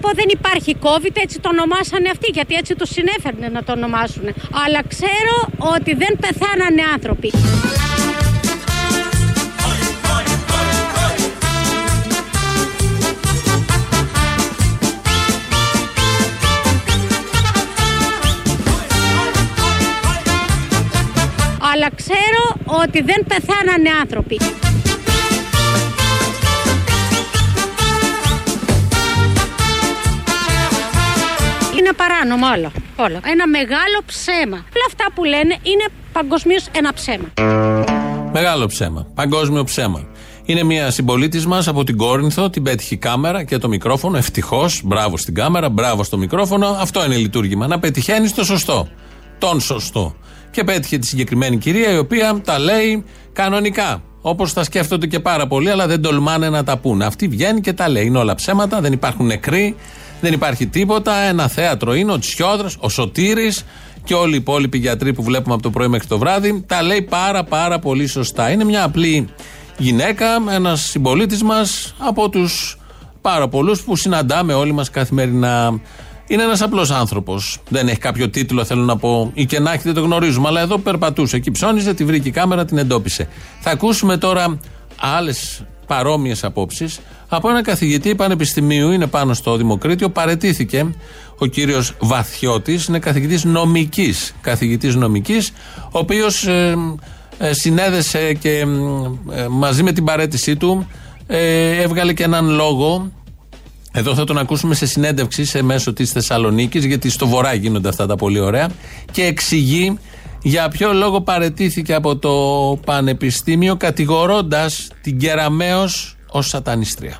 πω δεν υπάρχει COVID, έτσι το ονομάσανε αυτοί, γιατί έτσι του συνέφερνε να το ονομάσουν. Αλλά ξέρω ότι δεν πεθάνανε άνθρωποι. Αλλά ξέρω ότι δεν πεθάνανε άνθρωποι. Είναι παράνομο όλο. όλο. Ένα μεγάλο ψέμα. Όλα αυτά που λένε είναι παγκοσμίως ένα ψέμα. Μεγάλο ψέμα. Παγκόσμιο ψέμα. Είναι μια συμπολίτης μας από την Κόρινθο, την πέτυχε η κάμερα και το μικρόφωνο. Ευτυχώς, μπράβο στην κάμερα, μπράβο στο μικρόφωνο. Αυτό είναι λειτουργήμα. Να πετυχαίνεις το σωστό. Τον σωστό. Και πέτυχε τη συγκεκριμένη κυρία, η οποία τα λέει κανονικά. Όπως τα σκέφτονται και πάρα πολλοί, αλλά δεν τολμάνε να τα πούνε. Αυτή βγαίνει και τα λέει. Είναι όλα ψέματα, δεν υπάρχουν νεκροί, δεν υπάρχει τίποτα. Ένα θέατρο είναι ο Τσιόδρα, ο Σωτήρης και όλοι οι υπόλοιποι γιατροί που βλέπουμε από το πρωί μέχρι το βράδυ. Τα λέει πάρα πάρα πολύ σωστά. Είναι μια απλή γυναίκα, ένας συμπολίτης μας από τους πάρα πολλούς που συναντάμε όλοι μας καθημερινά. Είναι ένας απλός άνθρωπος. Δεν έχει κάποιο τίτλο, θέλω να πω, ή και να έχει, δεν το γνωρίζουμε. Αλλά εδώ περπατούσε. Εκεί ψώνιζε, τη βρήκε η κάμερα, την εντόπισε. Θα ακούσουμε τώρα άλλες παρόμοιες απόψεις από έναν καθηγητή πανεπιστημίου, είναι πάνω στο Δημοκρίτιο. Παρετήθηκε ο κύριος Βαθιώτης, είναι καθηγητής νομικής. Καθηγητής νομικής, ο οποίος ε, ε, συνέδεσε και ε, μαζί με την παρέτησή του έβγαλε και έναν λόγο εδώ θα τον ακούσουμε σε συνέντευξη σε μέσο της Θεσσαλονίκης, γιατί στο βορρά γίνονται αυτά τα πολύ ωραία. Και εξηγεί για ποιο λόγο παρετήθηκε από το Πανεπιστήμιο, κατηγορώντας την Κεραμαίο ως σατανίστρια;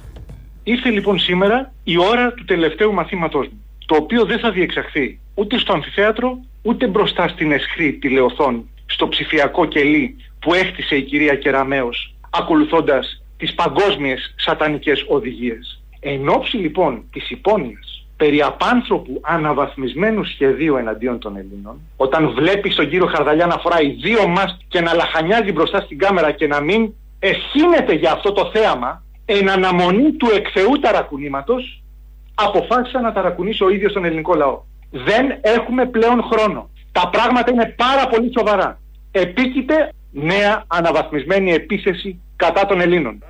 Ήρθε λοιπόν σήμερα η ώρα του τελευταίου μαθήματός μου. Το οποίο δεν θα διεξαχθεί ούτε στο αμφιθέατρο, ούτε μπροστά στην εσχρή τηλεοθόνη, στο ψηφιακό κελί που έχτισε η κυρία Κεραμέως ακολουθώντας τις παγκόσμιες σατανικές οδηγίες. Εν ώψη λοιπόν της υπόνοιας περί απάνθρωπου αναβαθμισμένου σχεδίου εναντίον των Ελλήνων, όταν βλέπεις τον κύριο Χαρδαλιά να φοράει δύο μάσκ και να λαχανιάζει μπροστά στην κάμερα και να μην ευχήνεται για αυτό το θέαμα, εν αναμονή του εκθεού ταρακουνήματος, αποφάσισα να ταρακουνήσω ο ίδιος τον ελληνικό λαό. Δεν έχουμε πλέον χρόνο. Τα πράγματα είναι πάρα πολύ σοβαρά. Επίκειται νέα αναβαθμισμένη επίθεση κατά των Ελλήνων.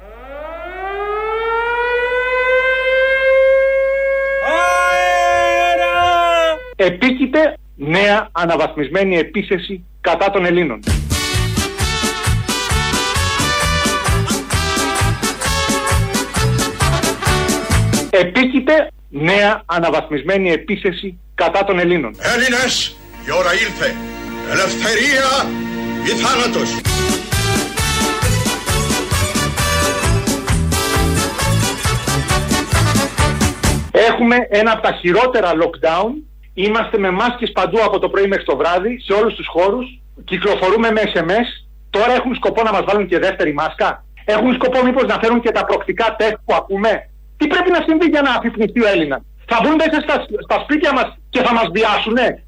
Επίκειται νέα αναβαθμισμένη επίθεση κατά των Ελλήνων. Επίκειται νέα αναβαθμισμένη επίθεση κατά των Ελλήνων. Έλληνες, η ώρα ήλθε. Ελευθερία ή θάνατος. Έχουμε ένα από τα χειρότερα lockdown Είμαστε με μάσκες παντού από το πρωί μέχρι το βράδυ, σε όλους τους χώρους. Κυκλοφορούμε με SMS. Τώρα έχουν σκοπό να μας βάλουν και δεύτερη μάσκα. Έχουν σκοπό μήπως να φέρουν και τα προκτικά τεστ που ακούμε. Τι πρέπει να συμβεί για να αφιπνιστεί ο Έλληνας; Θα βγουν μέσα στα, στα σπίτια μας και θα μας βιάσουνε;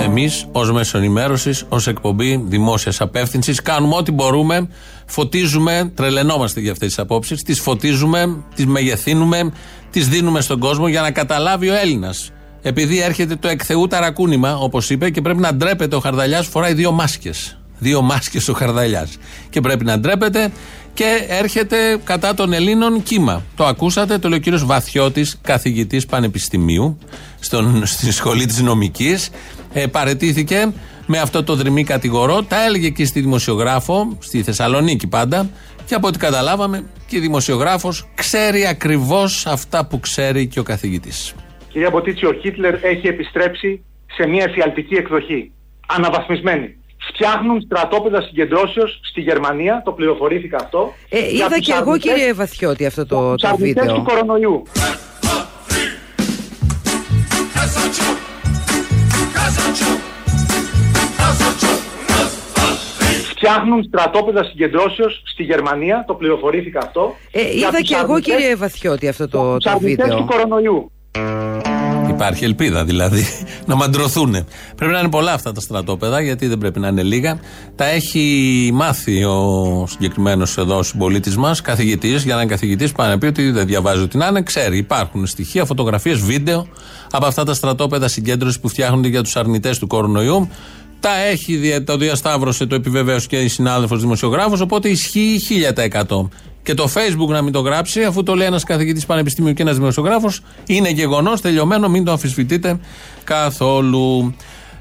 Εμείς, ως μέσο ενημέρωσης, ως εκπομπή δημόσιας απεύθυνσης, κάνουμε ό,τι μπορούμε. Φωτίζουμε, τρελαινόμαστε για αυτές τις απόψεις. Τις φωτίζουμε, τις μεγεθύνουμε, τις δίνουμε στον κόσμο για να καταλάβει ο Έλληνας επειδή έρχεται το εκθεού ταρακούνημα, όπως είπε, και πρέπει να ντρέπεται ο Χαρδαλιάς, φοράει δύο μάσκες. Δύο μάσκες ο Χαρδαλιάς. Και πρέπει να ντρέπεται και έρχεται κατά των Ελλήνων κύμα. Το ακούσατε, το λέει ο κύριος Βαθιώτης, καθηγητής πανεπιστημίου, στον, στη σχολή της νομικής. Ε, παρετήθηκε με αυτό το δρυμή κατηγορό. Τα έλεγε και στη δημοσιογράφο, στη Θεσσαλονίκη πάντα. Και από ό,τι καταλάβαμε, και η δημοσιογράφος ξέρει ακριβώς αυτά που ξέρει και ο καθηγητής. Κυρία Μποτίτσι, ο Χίτλερ έχει επιστρέψει σε μια εφιαλτική εκδοχή. Αναβαθμισμένη. Φτιάχνουν στρατόπεδα συγκεντρώσεως στη Γερμανία, το πληροφορήθηκα αυτό. Ε, είδα και εγώ κύριε Βαθιώτη αυτό το, το βίντεο. του κορονοϊού. Φτιάχνουν στρατόπεδα συγκεντρώσεως στη Γερμανία, το πληροφορήθηκα αυτό. Ε, είδα και εγώ κύριε Βαθιώτη αυτό το, το βίντεο. του κορονοϊού Υπάρχει ελπίδα δηλαδή να μαντρωθούν. Πρέπει να είναι πολλά αυτά τα στρατόπεδα, γιατί δεν πρέπει να είναι λίγα. Τα έχει μάθει ο συγκεκριμένος εδώ συμπολίτης μας, καθηγητής, για να είναι καθηγητής, πάει να πει ότι δεν διαβάζει ότι να είναι, ξέρει. Υπάρχουν στοιχεία, φωτογραφίες, βίντεο από αυτά τα στρατόπεδα συγκέντρωσης που φτιάχνονται για τους αρνητές του κορονοϊού. Τα έχει, το διασταύρωσε, το επιβεβαίωσε και η συνάδελφος δημοσιογράφος, οπότε ισχύει 1000%. Και το Facebook να μην το γράψει, αφού το λέει ένας καθηγητής πανεπιστημίου και ένας δημοσιογράφος, είναι γεγονός, τελειωμένο, μην το αμφισβητείτε καθόλου.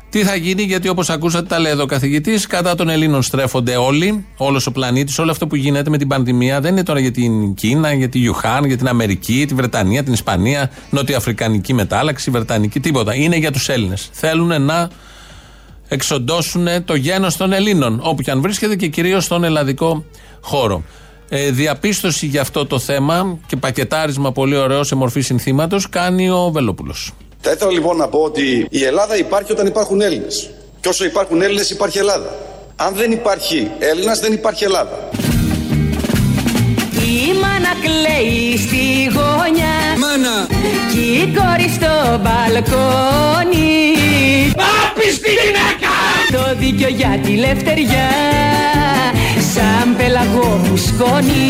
Τι θα γίνει, γιατί όπως ακούσατε, τα λέει εδώ ο καθηγητής, κατά των Ελλήνων στρέφονται όλοι, όλος ο πλανήτης, όλο αυτό που γίνεται με την πανδημία δεν είναι τώρα για την Κίνα, για τη Ιουχάν, για την Αμερική, τη Βρετανία, την Ισπανία, Νοτιοαφρικανική μετάλλαξη, Βρετανική, τίποτα. Είναι για τους Έλληνες. Θέλουν να εξοντώσουν το γένος των Ελλήνων, όπου και αν βρίσκεται και κυρίως στον ελλαδικό χώρο. Ε, διαπίστωση για αυτό το θέμα και πακετάρισμα πολύ ωραίο σε μορφή συνθήματος κάνει ο Βελόπουλος. Θα ήθελα λοιπόν να πω ότι η Ελλάδα υπάρχει όταν υπάρχουν Έλληνες. Και όσο υπάρχουν Έλληνες υπάρχει Ελλάδα. Αν δεν υπάρχει Έλληνας δεν υπάρχει Ελλάδα. Η μάνα κλαίει στη γωνιά Μάνα Κι η κόρη στο μπαλκόνι. Άπιστη γυναίκα! Το δίκιο για τη λευτεριά Σαν πελαγό που σκόνη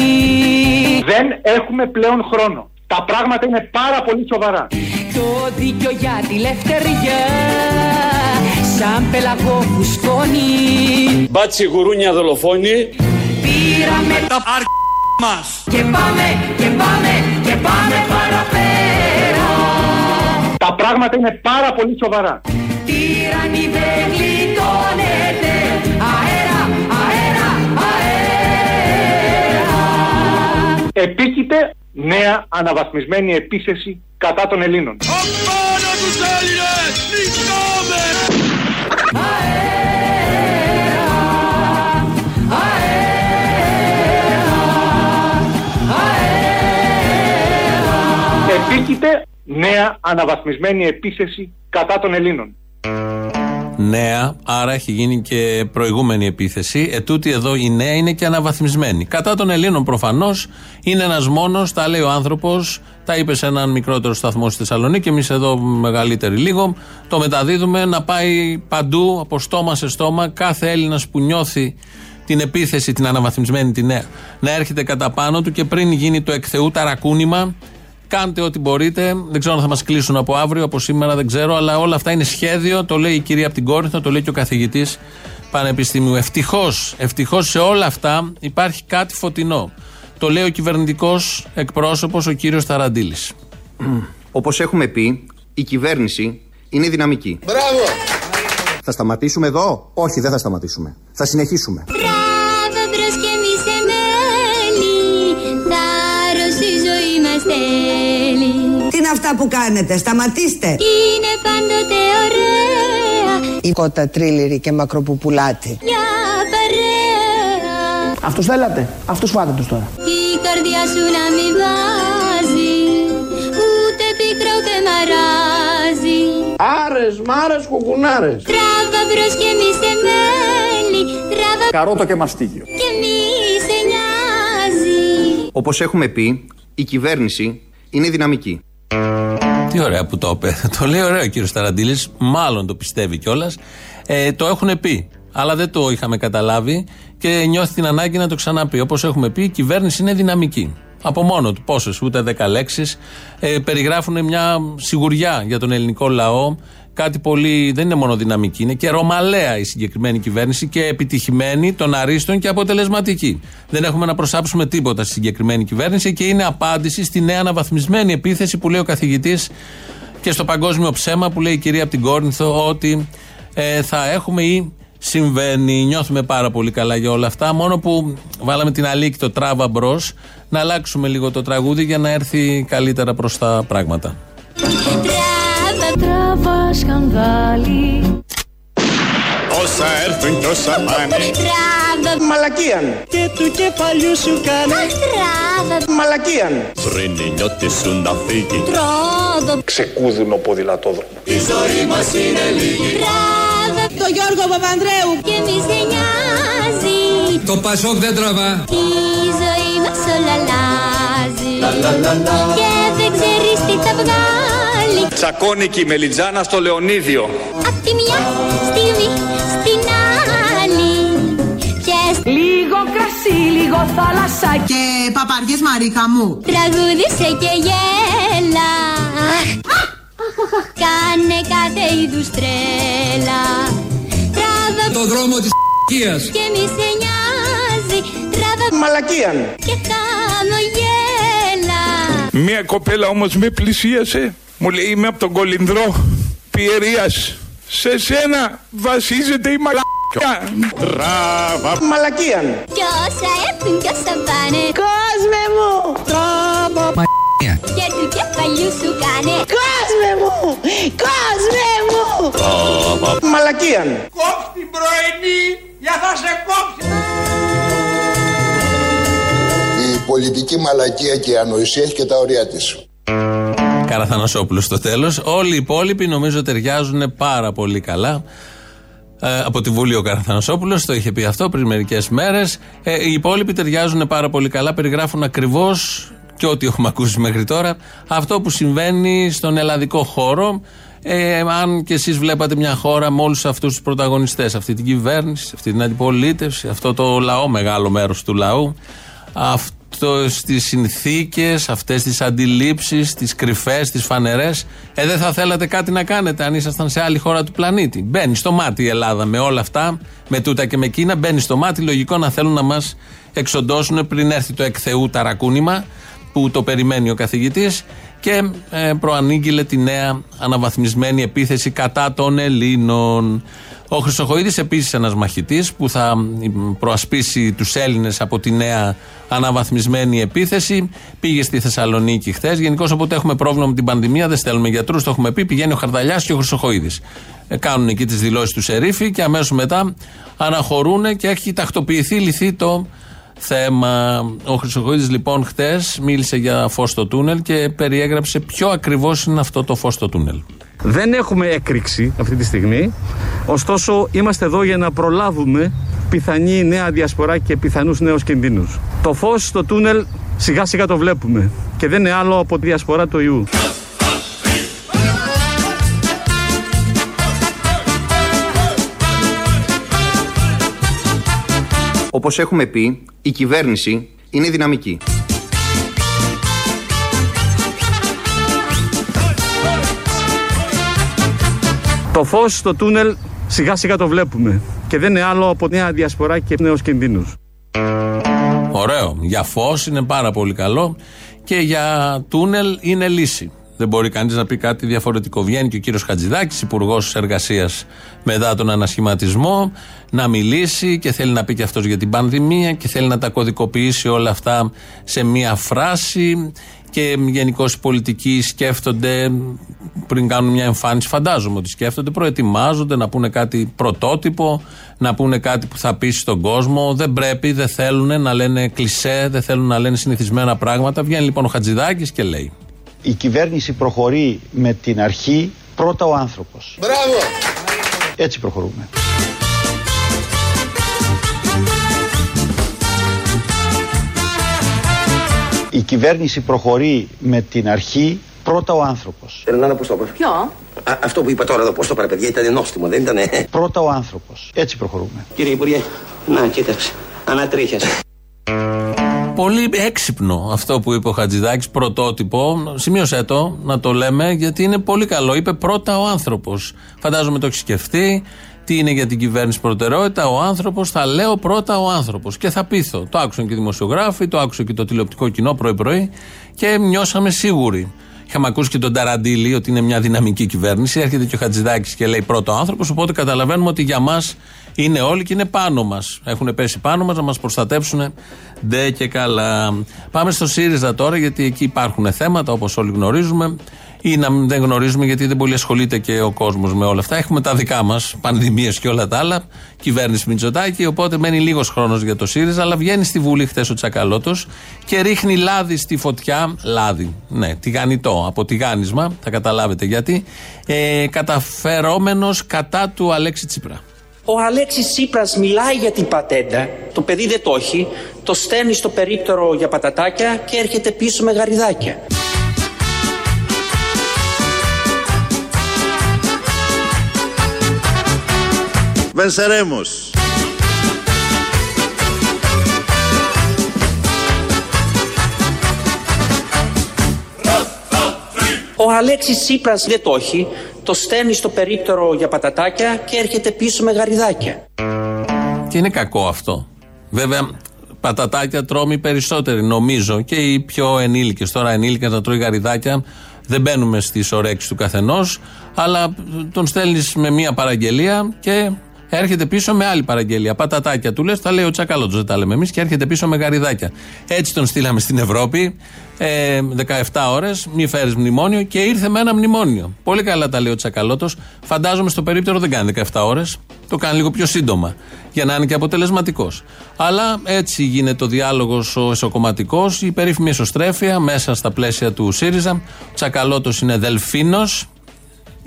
Δεν έχουμε πλέον χρόνο. Τα πράγματα είναι πάρα πολύ σοβαρά. Το δίκιο για τη λευτεριά Σαν πελαγό που σκόνη Μπάτσι γουρούνια δολοφόνη. Πήραμε τα αρ... μας. Και πάμε, και πάμε, και πάμε παραπέρα Τα πράγματα είναι πάρα πολύ σοβαρά. Τύραννη δεν γλιτώνεται Αέρα, αέρα, αέρα Επίκειται νέα αναβαθμισμένη επίθεση κατά των Ελλήνων. Απάνω τους Έλληνες! Νικάμε! Επίκειται νέα αναβαθμισμένη επίθεση κατά των Ελλήνων. Νέα, άρα έχει γίνει και προηγούμενη επίθεση. Ετούτη εδώ η νέα είναι και αναβαθμισμένη. Κατά των Ελλήνων προφανώς είναι ένας μόνος, τα λέει ο άνθρωπος, τα είπε σε έναν μικρότερο σταθμό στη Θεσσαλονίκη. Εμείς εδώ μεγαλύτεροι λίγο. Το μεταδίδουμε να πάει παντού, από στόμα σε στόμα, κάθε Έλληνας που νιώθει την επίθεση, την αναβαθμισμένη, τη νέα, να έρχεται κατά πάνω του και πριν γίνει το εκθεού ταρακούνημα, Κάντε ό,τι μπορείτε. Δεν ξέρω αν θα μας κλείσουν από αύριο, από σήμερα, δεν ξέρω. Αλλά όλα αυτά είναι σχέδιο. Το λέει η κυρία από την Κόρινθο, το λέει και ο καθηγητής Πανεπιστημίου. Ευτυχώς, ευτυχώς σε όλα αυτά υπάρχει κάτι φωτεινό. Το λέει ο κυβερνητικός εκπρόσωπος, ο κύριος Ταραντήλη. Όπως έχουμε πει, η κυβέρνηση είναι δυναμική. Μπράβο! Θα σταματήσουμε εδώ; Όχι, δεν θα σταματήσουμε. Θα συνεχίσουμε. Αυτά που κάνετε, σταματήστε. Είναι πάντοτε ωραία Η κότα τρίληρη και μακροπουπουλάτη. Μια παρέα Αυτούς θέλατε, αυτούς φάτε τους τώρα. Η καρδιά σου να μην βάζει Ούτε πίκρα ούτε μαράζει Άρες, μάρες, κουκουνάρες. Τράβα μπρος και μη σε μέλη Τράβα Καρότο και μαστίγιο. και μη σε νοιάζει Όπως έχουμε πει, η κυβέρνηση είναι δυναμική. Τι ωραία που το είπε. Το λέει ωραίο ο κύριος Ταραντήλης. Μάλλον το πιστεύει κιόλας. Ε, το έχουν πει. Αλλά δεν το είχαμε καταλάβει και νιώθει την ανάγκη να το ξαναπεί. Όπως έχουμε πει, η κυβέρνηση είναι δυναμική. Από μόνο του. Πόσες, ούτε δέκα λέξεις. Ε, περιγράφουν μια σιγουριά για τον ελληνικό λαό. Κάτι πολύ. Δεν είναι μόνο δυναμική, είναι και ρωμαλαία η συγκεκριμένη κυβέρνηση και επιτυχημένη των αρίστων και αποτελεσματική. Δεν έχουμε να προσάψουμε τίποτα στη συγκεκριμένη κυβέρνηση και είναι απάντηση στη νέα αναβαθμισμένη επίθεση που λέει ο καθηγητής και στο παγκόσμιο ψέμα που λέει η κυρία από την Κόρνηθο ότι ε, θα έχουμε ή συμβαίνει. Νιώθουμε πάρα πολύ καλά για όλα αυτά. Μόνο που βάλαμε την αλήκη το τράβα μπρος να αλλάξουμε λίγο το τραγούδι για να έρθει καλύτερα προς τα πράγματα. Τράβα Τράβα σκανδάλι Όσα έρθουν και όσα πάνε Τράβα Μαλακίαν. Και του κεφαλιού σου κάνε. Τράβα Μαλακίαν. Πριν η νιώτη σου να φύγει Τράβα Ξεκούδουνο ποδηλατόδρομο. Τράβα Το Γιώργο Παπανδρέου. και μη σε νοιάζει Το Πασόκ δεν τραβά. Η ζωή μας όλα αλλάζει Και δεν ξέρεις τι θα βγάλει μέλι Τσακώνει και η Μελιτζάνα στο Λεωνίδιο. Απ' τη μια στιγμή στην άλλη Ποιες Λίγο κρασί, λίγο θάλασσα Και παπαριές Μαρίκα μου. τραγούδισε και γέλα Κάνε κάθε είδους τρέλα Τράβα Το δρόμο της ***κίας. και μη σε νοιάζει Τράβα Μαλακίαν. και χαμογέλα Μία κοπέλα όμως με πλησίασε. Μου λέει είμαι από τον Κολυνδρό Πιερίας. Σε σένα βασίζεται η μαλακιά. Τράβα. Μαλακίαν. Κι όσα έρθουν κι όσα πάνε Κόσμε μου. Και του κεφαλιού σου κάνε Κόσμε μου. Κόσμε μου. Μαλακίαν. Κόψ' την πρωινή για θα σε κόψει. Η πολιτική μαλακία και η ανοησία έχει και τα ωριά της. Καραθανασόπουλος στο τέλος. Όλοι οι υπόλοιποι νομίζω ταιριάζουν πάρα πολύ καλά. Ε, από τη Βουλή ο Καραθανασόπουλος το είχε πει αυτό πριν μερικές μέρες. Ε, οι υπόλοιποι ταιριάζουν πάρα πολύ καλά. Περιγράφουν ακριβώς και ό,τι έχουμε ακούσει μέχρι τώρα αυτό που συμβαίνει στον ελλαδικό χώρο. Ε, αν και εσείς βλέπατε μια χώρα με όλους αυτούς τους πρωταγωνιστές, αυτή την κυβέρνηση, αυτή την αντιπολίτευση, αυτό το λαό, μεγάλο μέρος του λαού, αυτό στις συνθήκες, αυτές τις αντιλήψεις, τις κρυφές, τις φανερές, ε, δεν θα θέλατε κάτι να κάνετε αν ήσασταν σε άλλη χώρα του πλανήτη. Μπαίνει στο μάτι η Ελλάδα με όλα αυτά, με τούτα και με εκείνα, μπαίνει στο μάτι, λογικό να θέλουν να μας εξοντώσουν πριν έρθει το εκθεού ταρακούνημα που το περιμένει ο καθηγητής και ε, προανήγγειλε τη νέα αναβαθμισμένη επίθεση κατά των Ελλήνων. Ο Χρυσοχοίδης επίσης ένας μαχητής που θα προασπίσει τους Έλληνες από τη νέα αναβαθμισμένη επίθεση. Πήγε στη Θεσσαλονίκη χθες. Γενικώς όποτε έχουμε πρόβλημα με την πανδημία, δεν στέλνουμε γιατρούς, το έχουμε πει. Πηγαίνει ο Χαρδαλιάς και ο Χρυσοχοίδης. Ε, κάνουν εκεί τις δηλώσεις του Σερίφη και αμέσως μετά αναχωρούν και έχει τακτοποιηθεί, λυθεί το θέμα. Ο Χρυσοχοίδης λοιπόν χτε μίλησε για φως στο τούνελ και περιέγραψε ποιο ακριβώς είναι αυτό το φως στο τούνελ. Δεν έχουμε έκρηξη αυτή τη στιγμή, ωστόσο είμαστε εδώ για να προλάβουμε πιθανή νέα διασπορά και πιθανούς νέους κινδύνους. Το φως στο τούνελ σιγά σιγά το βλέπουμε και δεν είναι άλλο από τη διασπορά του ιού. Όπως έχουμε πει, η κυβέρνηση είναι δυναμική. Το φως στο τούνελ σιγά σιγά το βλέπουμε και δεν είναι άλλο από νέα διασπορά και νέους κινδύνους. Ωραίο. Για φως είναι πάρα πολύ καλό και για τούνελ είναι λύση. Δεν μπορεί κανείς να πει κάτι διαφορετικό. Βγαίνει και ο κύριος Χατζηδάκης, υπουργός εργασίας μετά τον ανασχηματισμό, να μιλήσει και θέλει να πει και αυτός για την πανδημία και θέλει να τα κωδικοποιήσει όλα αυτά σε μία φράση. Και γενικώ οι πολιτικοί σκέφτονται πριν κάνουν μια εμφάνιση, φαντάζομαι ότι σκέφτονται, προετοιμάζονται να πούνε κάτι πρωτότυπο, να πούνε κάτι που θα πείσει στον κόσμο. Δεν πρέπει, δεν θέλουν να λένε κλισέ, δεν θέλουν να λένε συνηθισμένα πράγματα. Βγαίνει λοιπόν ο Χατζηδάκης και λέει. Η κυβέρνηση προχωρεί με την αρχή πρώτα ο άνθρωπος. Μπράβο! Έτσι προχωρούμε. Η κυβέρνηση προχωρεί με την αρχή πρώτα ο άνθρωπος. Ερνάνα, πώ το είπα. Ποιο; Α, αυτό που είπα τώρα εδώ, πώς το είπα, παιδιά, ήταν νόστιμο, δεν ήταν. Πρώτα ο άνθρωπος. Έτσι προχωρούμε. Κύριε Υπουργέ, να κοίταξε. Ανατρίχιασε. Πολύ έξυπνο αυτό που είπε ο Χατζηδάκης, πρωτότυπο. Σημείωσέ το, να το λέμε, γιατί είναι πολύ καλό. Είπε πρώτα ο άνθρωπος. Φαντάζομαι το έχει σκεφτεί. Τι είναι για την κυβέρνηση προτεραιότητα, ο άνθρωπος. Θα λέω πρώτα ο άνθρωπος. Και θα πείθω. Το άκουσαν και οι δημοσιογράφοι, το άκουσε και το τηλεοπτικό κοινό πρωί-πρωί και νιώσαμε σίγουροι. Είχαμε ακούσει και τον Ταραντήλη ότι είναι μια δυναμική κυβέρνηση. Έρχεται και ο Χατζηδάκης και λέει πρώτο άνθρωπος. Οπότε καταλαβαίνουμε ότι για μας είναι όλοι και είναι πάνω μας. Έχουν πέσει πάνω μας να μας προστατέψουν ντε και καλά. Πάμε στο ΣΥΡΙΖΑ τώρα, γιατί εκεί υπάρχουν θέματα όπως όλοι γνωρίζουμε. Ή να μην δεν γνωρίζουμε, γιατί δεν πολύ ασχολείται και ο κόσμος με όλα αυτά. Έχουμε τα δικά μας, πανδημίες και όλα τα άλλα. Κυβέρνηση Μητσοτάκη, οπότε μένει λίγος χρόνος για το ΣΥΡΙΖΑ. Αλλά βγαίνει στη Βουλή χθες ο Τσακαλώτος και ρίχνει λάδι στη φωτιά. Λάδι, ναι, τηγανιτό, από τηγάνισμα, θα καταλάβετε γιατί. Ε, Καταφερόμενος κατά του Αλέξη Τσίπρα. Ο Αλέξης Τσίπρας μιλάει για την πατέντα, το παιδί δεν το έχει, το στέλνει στο περίπτερο για πατατάκια και έρχεται πίσω με γαριδάκια. Venceremos. Ο Αλέξης Τσίπρας δεν το έχει, το στέλνει στο περίπτερο για πατατάκια και έρχεται πίσω με γαριδάκια. Και είναι κακό αυτό. Βέβαια, πατατάκια τρώμε περισσότεροι, νομίζω. Και οι πιο ενήλικες. Τώρα, ενήλικε να τρώει γαριδάκια. Δεν μπαίνουμε στις ωρέξεις του καθενός. Αλλά τον στέλνεις με μία παραγγελία και έρχεται πίσω με άλλη παραγγελία. Πατατάκια του λες, τα λέει ο Τσακαλώτο, δεν τα λέμε εμείς, και έρχεται πίσω με γαριδάκια. Έτσι τον στείλαμε στην Ευρώπη. Ε, 17 ώρες, μη φέρεις μνημόνιο και ήρθε με ένα μνημόνιο. Πολύ καλά τα λέει ο Τσακαλώτο. Φαντάζομαι στο περίπτερο δεν κάνει 17 ώρες. Το κάνει λίγο πιο σύντομα. Για να είναι και αποτελεσματικός. Αλλά έτσι γίνεται ο διάλογος ο εσωκομματικός, η περίφημη εσωστρέφεια μέσα στα πλαίσια του ΣΥΡΙΖΑ. Ο Τσακαλώτος είναι δελφίνος,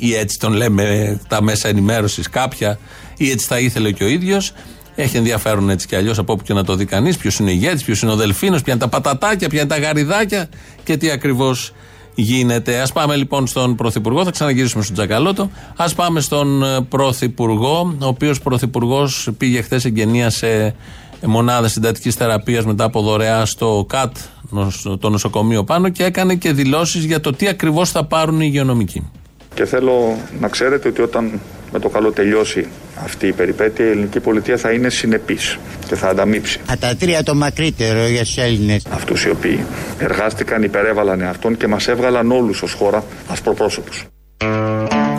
ή έτσι τον λέμε τα μέσα ενημέρωσης κάποια, ή έτσι θα ήθελε και ο ίδιος. Έχει ενδιαφέρον έτσι κι αλλιώς από όπου και να το δει κανείς. Ποιος είναι ηγέτης, ποιος είναι ο Δελφίνος, ποια είναι τα πατατάκια, ποια είναι τα γαριδάκια και τι ακριβώς γίνεται. Α πάμε λοιπόν στον Πρωθυπουργό, θα ξαναγυρίσουμε στον Τζακαλώτο. Α πάμε στον ε, Πρωθυπουργό, ο οποίος Πρωθυπουργός πήγε χθες εγγενεία σε μονάδα συντατικής θεραπείας μετά από δωρεά στο ΚΑΤ, το νοσοκομείο πάνω και έκανε και δηλώσεις για το τι ακριβώς θα πάρουν οι υγειονομικοί. Και θέλω να ξέρετε ότι όταν με το καλό τελειώσει αυτή η περιπέτεια, η ελληνική πολιτεία θα είναι συνεπής και θα ανταμείψει. Τα τρία το μακρύτερο για τους Έλληνες. Αυτούς οι οποίοι εργάστηκαν, υπερέβαλαν εαυτόν και μας έβγαλαν όλους ως χώρα ασπροπρόσωπους.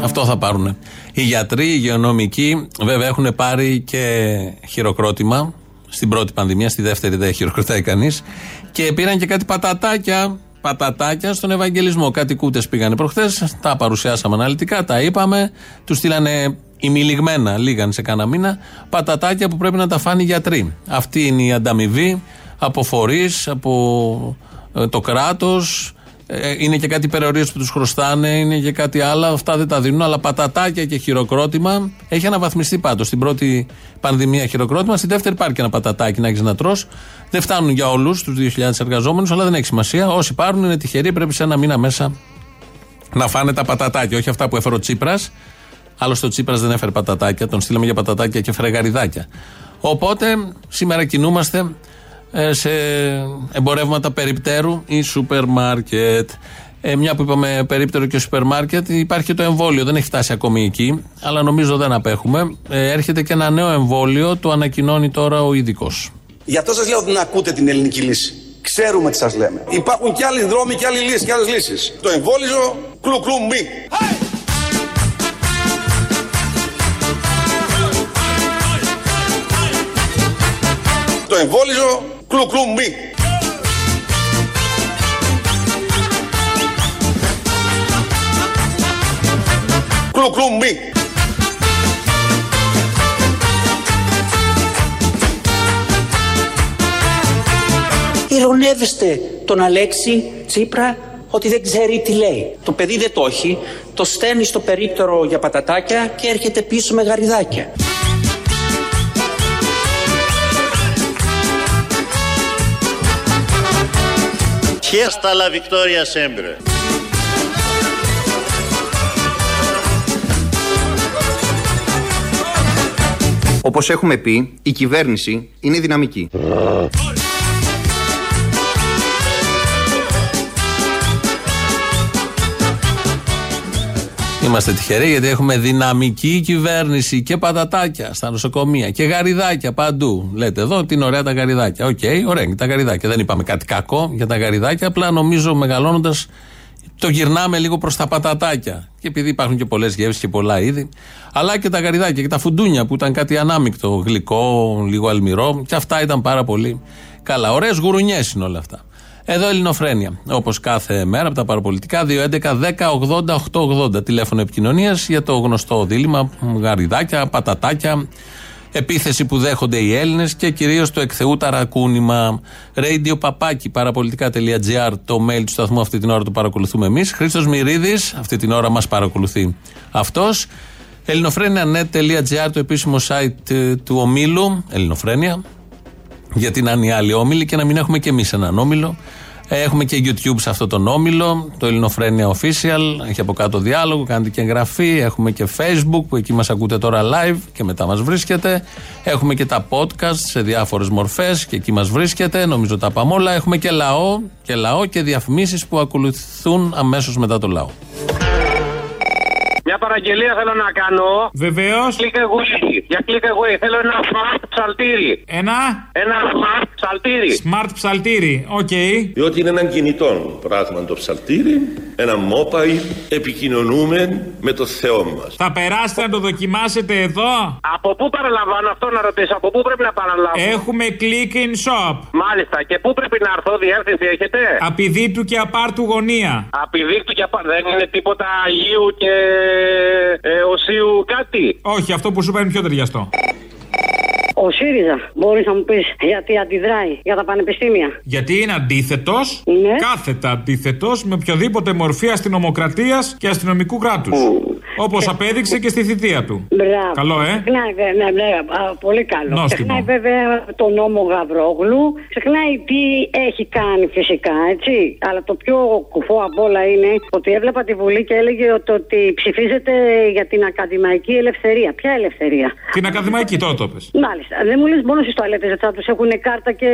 Αυτό θα πάρουν. Οι γιατροί, οι υγειονομικοί, βέβαια έχουν πάρει και χειροκρότημα στην πρώτη πανδημία, στη δεύτερη δεν χειροκροτάει κανείς. Και πήραν και κάτι πατατάκια πατατάκια στον Ευαγγελισμό. Κάτι κούτε πήγανε προχθές, τα παρουσιάσαμε αναλυτικά, τα είπαμε, τους στείλανε ημιλιγμένα, λίγαν σε κάνα μήνα, πατατάκια που πρέπει να τα φάνε οι γιατροί. Αυτή είναι η ανταμοιβή από φορείς, από ε, το κράτος. Ε, είναι και κάτι περιορίες που τους χρωστάνε, είναι και κάτι άλλο. Αυτά δεν τα δίνουν. Αλλά πατατάκια και χειροκρότημα έχει αναβαθμιστεί πάντως. Στην πρώτη πανδημία χειροκρότημα, στη δεύτερη υπάρχει και ένα πατατάκι να έχεις να τρώ. Δεν φτάνουν για όλους τους 2.000 εργαζόμενους, αλλά δεν έχει σημασία. Όσοι πάρουν είναι τυχεροί, πρέπει σε ένα μήνα μέσα να φάνε τα πατατάκια. Όχι αυτά που έφερε ο Τσίπρας. Άλλωστε ο Τσίπρας δεν έφερε πατατάκια, τον στείλαμε για πατατάκια και φρεγαριδάκια. Οπότε σήμερα κινούμαστε ε, σε εμπορεύματα περιπτέρου ή σούπερ μάρκετ. Ε, μια που είπαμε περίπτερο και σούπερ μάρκετ, υπάρχει και το εμβόλιο. Δεν έχει φτάσει ακόμη εκεί, αλλά νομίζω δεν απέχουμε. Ε, έρχεται και ένα νέο εμβόλιο, το ανακοινώνει τώρα ο ειδικός. Γι' αυτό σας λέω ότι να ακούτε την ελληνική λύση. Ξέρουμε τι σας λέμε. Υπάρχουν και άλλοι δρόμοι και άλλοι λύσεις και άλλες λύσεις. Το εμβόλιο κλου κλου μη. Το εμβόλιο κλου κλου μη. Κλου κλου μη. Ηρωνεύεστε τον Αλέξη Τσίπρα ότι δεν ξέρει τι λέει. Το παιδί δεν το έχει, το στέλνει στο περίπτερο για πατατάκια και έρχεται πίσω με γαριδάκια. Fiesta la victoria sempre. Όπως έχουμε πει, η κυβέρνηση είναι δυναμική. Είμαστε τυχεροί γιατί έχουμε δυναμική κυβέρνηση και πατατάκια στα νοσοκομεία και γαριδάκια παντού. Λέτε εδώ την ωραία τα γαριδάκια. Οκ, ωραία είναι τα γαριδάκια. Δεν είπαμε κάτι κακό για τα γαριδάκια. Απλά νομίζω μεγαλώνοντας το γυρνάμε λίγο προς τα πατατάκια. Και επειδή υπάρχουν και πολλές γεύσεις και πολλά είδη. Αλλά και τα γαριδάκια και τα φουντούνια που ήταν κάτι ανάμεικτο, γλυκό, λίγο αλμυρό. Και αυτά ήταν πάρα πολύ καλά. Ωραίες γουρουνιές είναι όλα αυτά. Εδώ Ελληνοφρένια. Όπως κάθε μέρα από τα παραπολιτικά, 2.11.10.80.880. Τηλέφωνο επικοινωνίας για το γνωστό δίλημα. Γαριδάκια, πατατάκια, επίθεση που δέχονται οι Έλληνες και κυρίως το εκθεού ταρακούνημα. Radio παπάκι παραπολιτικά.gr το mail του σταθμού αυτή την ώρα το παρακολουθούμε εμείς. Χρήστος Μυρίδης, αυτή την ώρα μας παρακολουθεί αυτός. ελληνοφρένια.net.gr το επίσημο site ε, του ομίλου. Ελληνοφρένια γιατί να είναι οι άλλοι όμιλοι και να μην έχουμε και εμείς έναν όμιλο. Ε, Έχουμε και YouTube σε αυτό τον όμιλο, το Ελληνοφρένια Official. Έχει από κάτω διάλογο, κάνετε και εγγραφή. Έχουμε και Facebook που εκεί μας ακούτε τώρα live και μετά μας βρίσκεται. Έχουμε και τα podcast σε διάφορες μορφές και εκεί μας βρίσκεται. Νομίζω τα πάμε όλα. Έχουμε και λαό και, λαό και διαφημίσεις που ακολουθούν αμέσως μετά το λαό. Μια παραγγελία θέλω να κάνω. Βεβαίως. Click away. Για click away. Θέλω ένα smart ψαλτήρι. Ένα; Ένα smart ψαλτήρι. Smart ψαλτήρι. Οκ. Διότι είναι ένα κινητό πράγμα το ψαλτήρι, ένα mobile, επικοινωνούμε με το Θεό μας. Θα περάσετε να το δοκιμάσετε εδώ; Από πού παραλαμβάνω αυτό να ρωτήσω, από πού πρέπει να παραλάβω; Έχουμε click in shop. Μάλιστα. Και πού πρέπει να έρθω, διεύθυνση έχετε; Απειδήτου και απάρτου γωνία. Απειδίκτου και απάρτου. Δεν είναι τίποτα Αγίου και ε, Οσίου κάτι. Όχι, αυτό που σου παίρνει πιο ταιριαστό. Ο ΣΥΡΙΖΑ, μπορείς να μου πεις γιατί αντιδράει για τα πανεπιστήμια; Γιατί είναι αντίθετος, Ναι. κάθετα αντίθετος με οποιαδήποτε μορφή αστυνομοκρατίας και αστυνομικού κράτους. Όπως απέδειξε και στη θητεία του. Μπράβο. Καλό, ε; Ξεχνάει, βε- ναι, ναι, α, πολύ καλό. Νόστιμο. Ξεχνάει βέβαια τον νόμο Γαβρόγλου. Ξεχνάει τι έχει κάνει φυσικά, έτσι. Αλλά το πιο κουφό απ' όλα είναι ότι έβλεπα τη Βουλή και έλεγε ότι, ότι ψηφίζεται για την ακαδημαϊκή ελευθερία. Ποια ελευθερία; Την ακαδημαϊκή τώρα το πες. Μάλιστα. Δεν μου λες μόνο στις τουαλέτες δεν θα του έχουν κάρτα και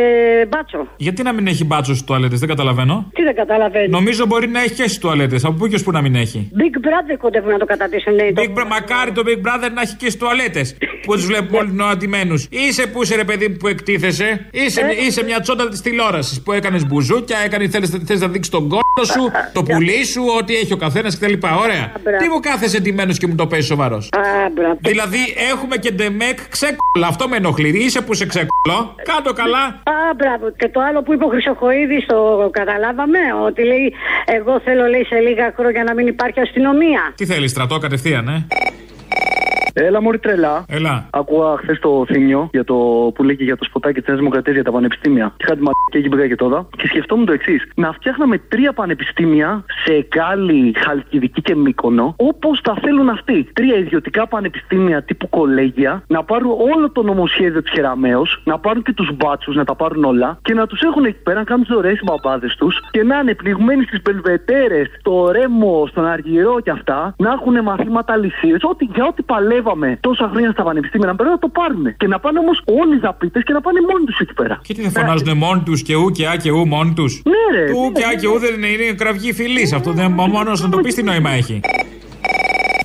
μπάτσο. Γιατί να μην έχει μπάτσο στις τουαλέτες, δεν καταλαβαίνω. Τι δεν καταλαβαίνεις. Νομίζω μπορεί να έχει και στις τουαλέτες. Από πού και ως πού να μην έχει. Big Brother κοντεύουν να το κατατήσουν. λέει, το- Big Bro- Μακάρι το Big Brother να έχει και στις τουαλέτες. που τους βλέπουμε όλοι νοατημένου. Είσαι που είσαι ρε παιδί μου, που εκτίθεσαι. Είσαι, Ε. είσαι μια τσόντα της τηλεόρασης που έκανες μπουζούκια, έκανε, θέλεις, θες να δείξεις τον κόλο σου, το πουλί σου, ό,τι έχει ο καθένας κτλ. Ωραία. μπράβο. Τι μου κάθεσαι εντυμένο και μου το παίζει σοβαρός; Α, μπράβο. Δηλαδή έχουμε και ντεμεκ ξέκολα. Αυτό με ενοχλεί. Είσαι που σε ξέκολο. Κάτω καλά. Α, μπράβο. Και το άλλο που είπε ο Χρυσοχοίδης, το καταλάβαμε. Ότι λέει, Εγώ θέλω λέει σε λίγα χρόνια να μην υπάρχει αστυνομία. Τι θέλεις, στρατό κατευθείαν, ε; Έλα, Μωρή τρελά. Έλα. Άκουγα χθες το θύμιο για το που λέει και για το σποτάκι της Νέας Δημοκρατίας για τα πανεπιστήμια. Είχα τη μαλακία εκεί πήγα και τώρα. Και σκεφτόμουν το εξής. Να φτιάχναμε τρία πανεπιστήμια σε Εκάλη, Χαλκιδική και Μύκονο, όπως τα θέλουν αυτοί. Τρία ιδιωτικά πανεπιστήμια τύπου κολέγια, να πάρουν όλο το νομοσχέδιο της Χεραμαίο, να πάρουν και τους μπάτσους, να τα πάρουν όλα και να τους έχουν εκεί πέρα, να κάνουν τις ωραίες μπαμπάδες τους και να είναι πνιγμένοι στις πελβετέρες, στο ρέμο, στον αργυρό και αυτά, να έχουν μαθήματα λυσίε. Ό,τι, για ό,τι παλεύαμε τόσα χρόνια στα πανεπιστήμια να πρέπει να το πάρουν. Και να πάνε όμως όλοι οι δαπίτες και να πάνε μόνοι τους εκεί πέρα. Και τι δεν φωνάζουν μόνοι τους και ου και α και ου μόνοι τους; Ναι, ρε. Του ου και α και ου δεν είναι, είναι κραυγή φυλής. Αυτό δεν μόνος να το πεις τι νόημα έχει.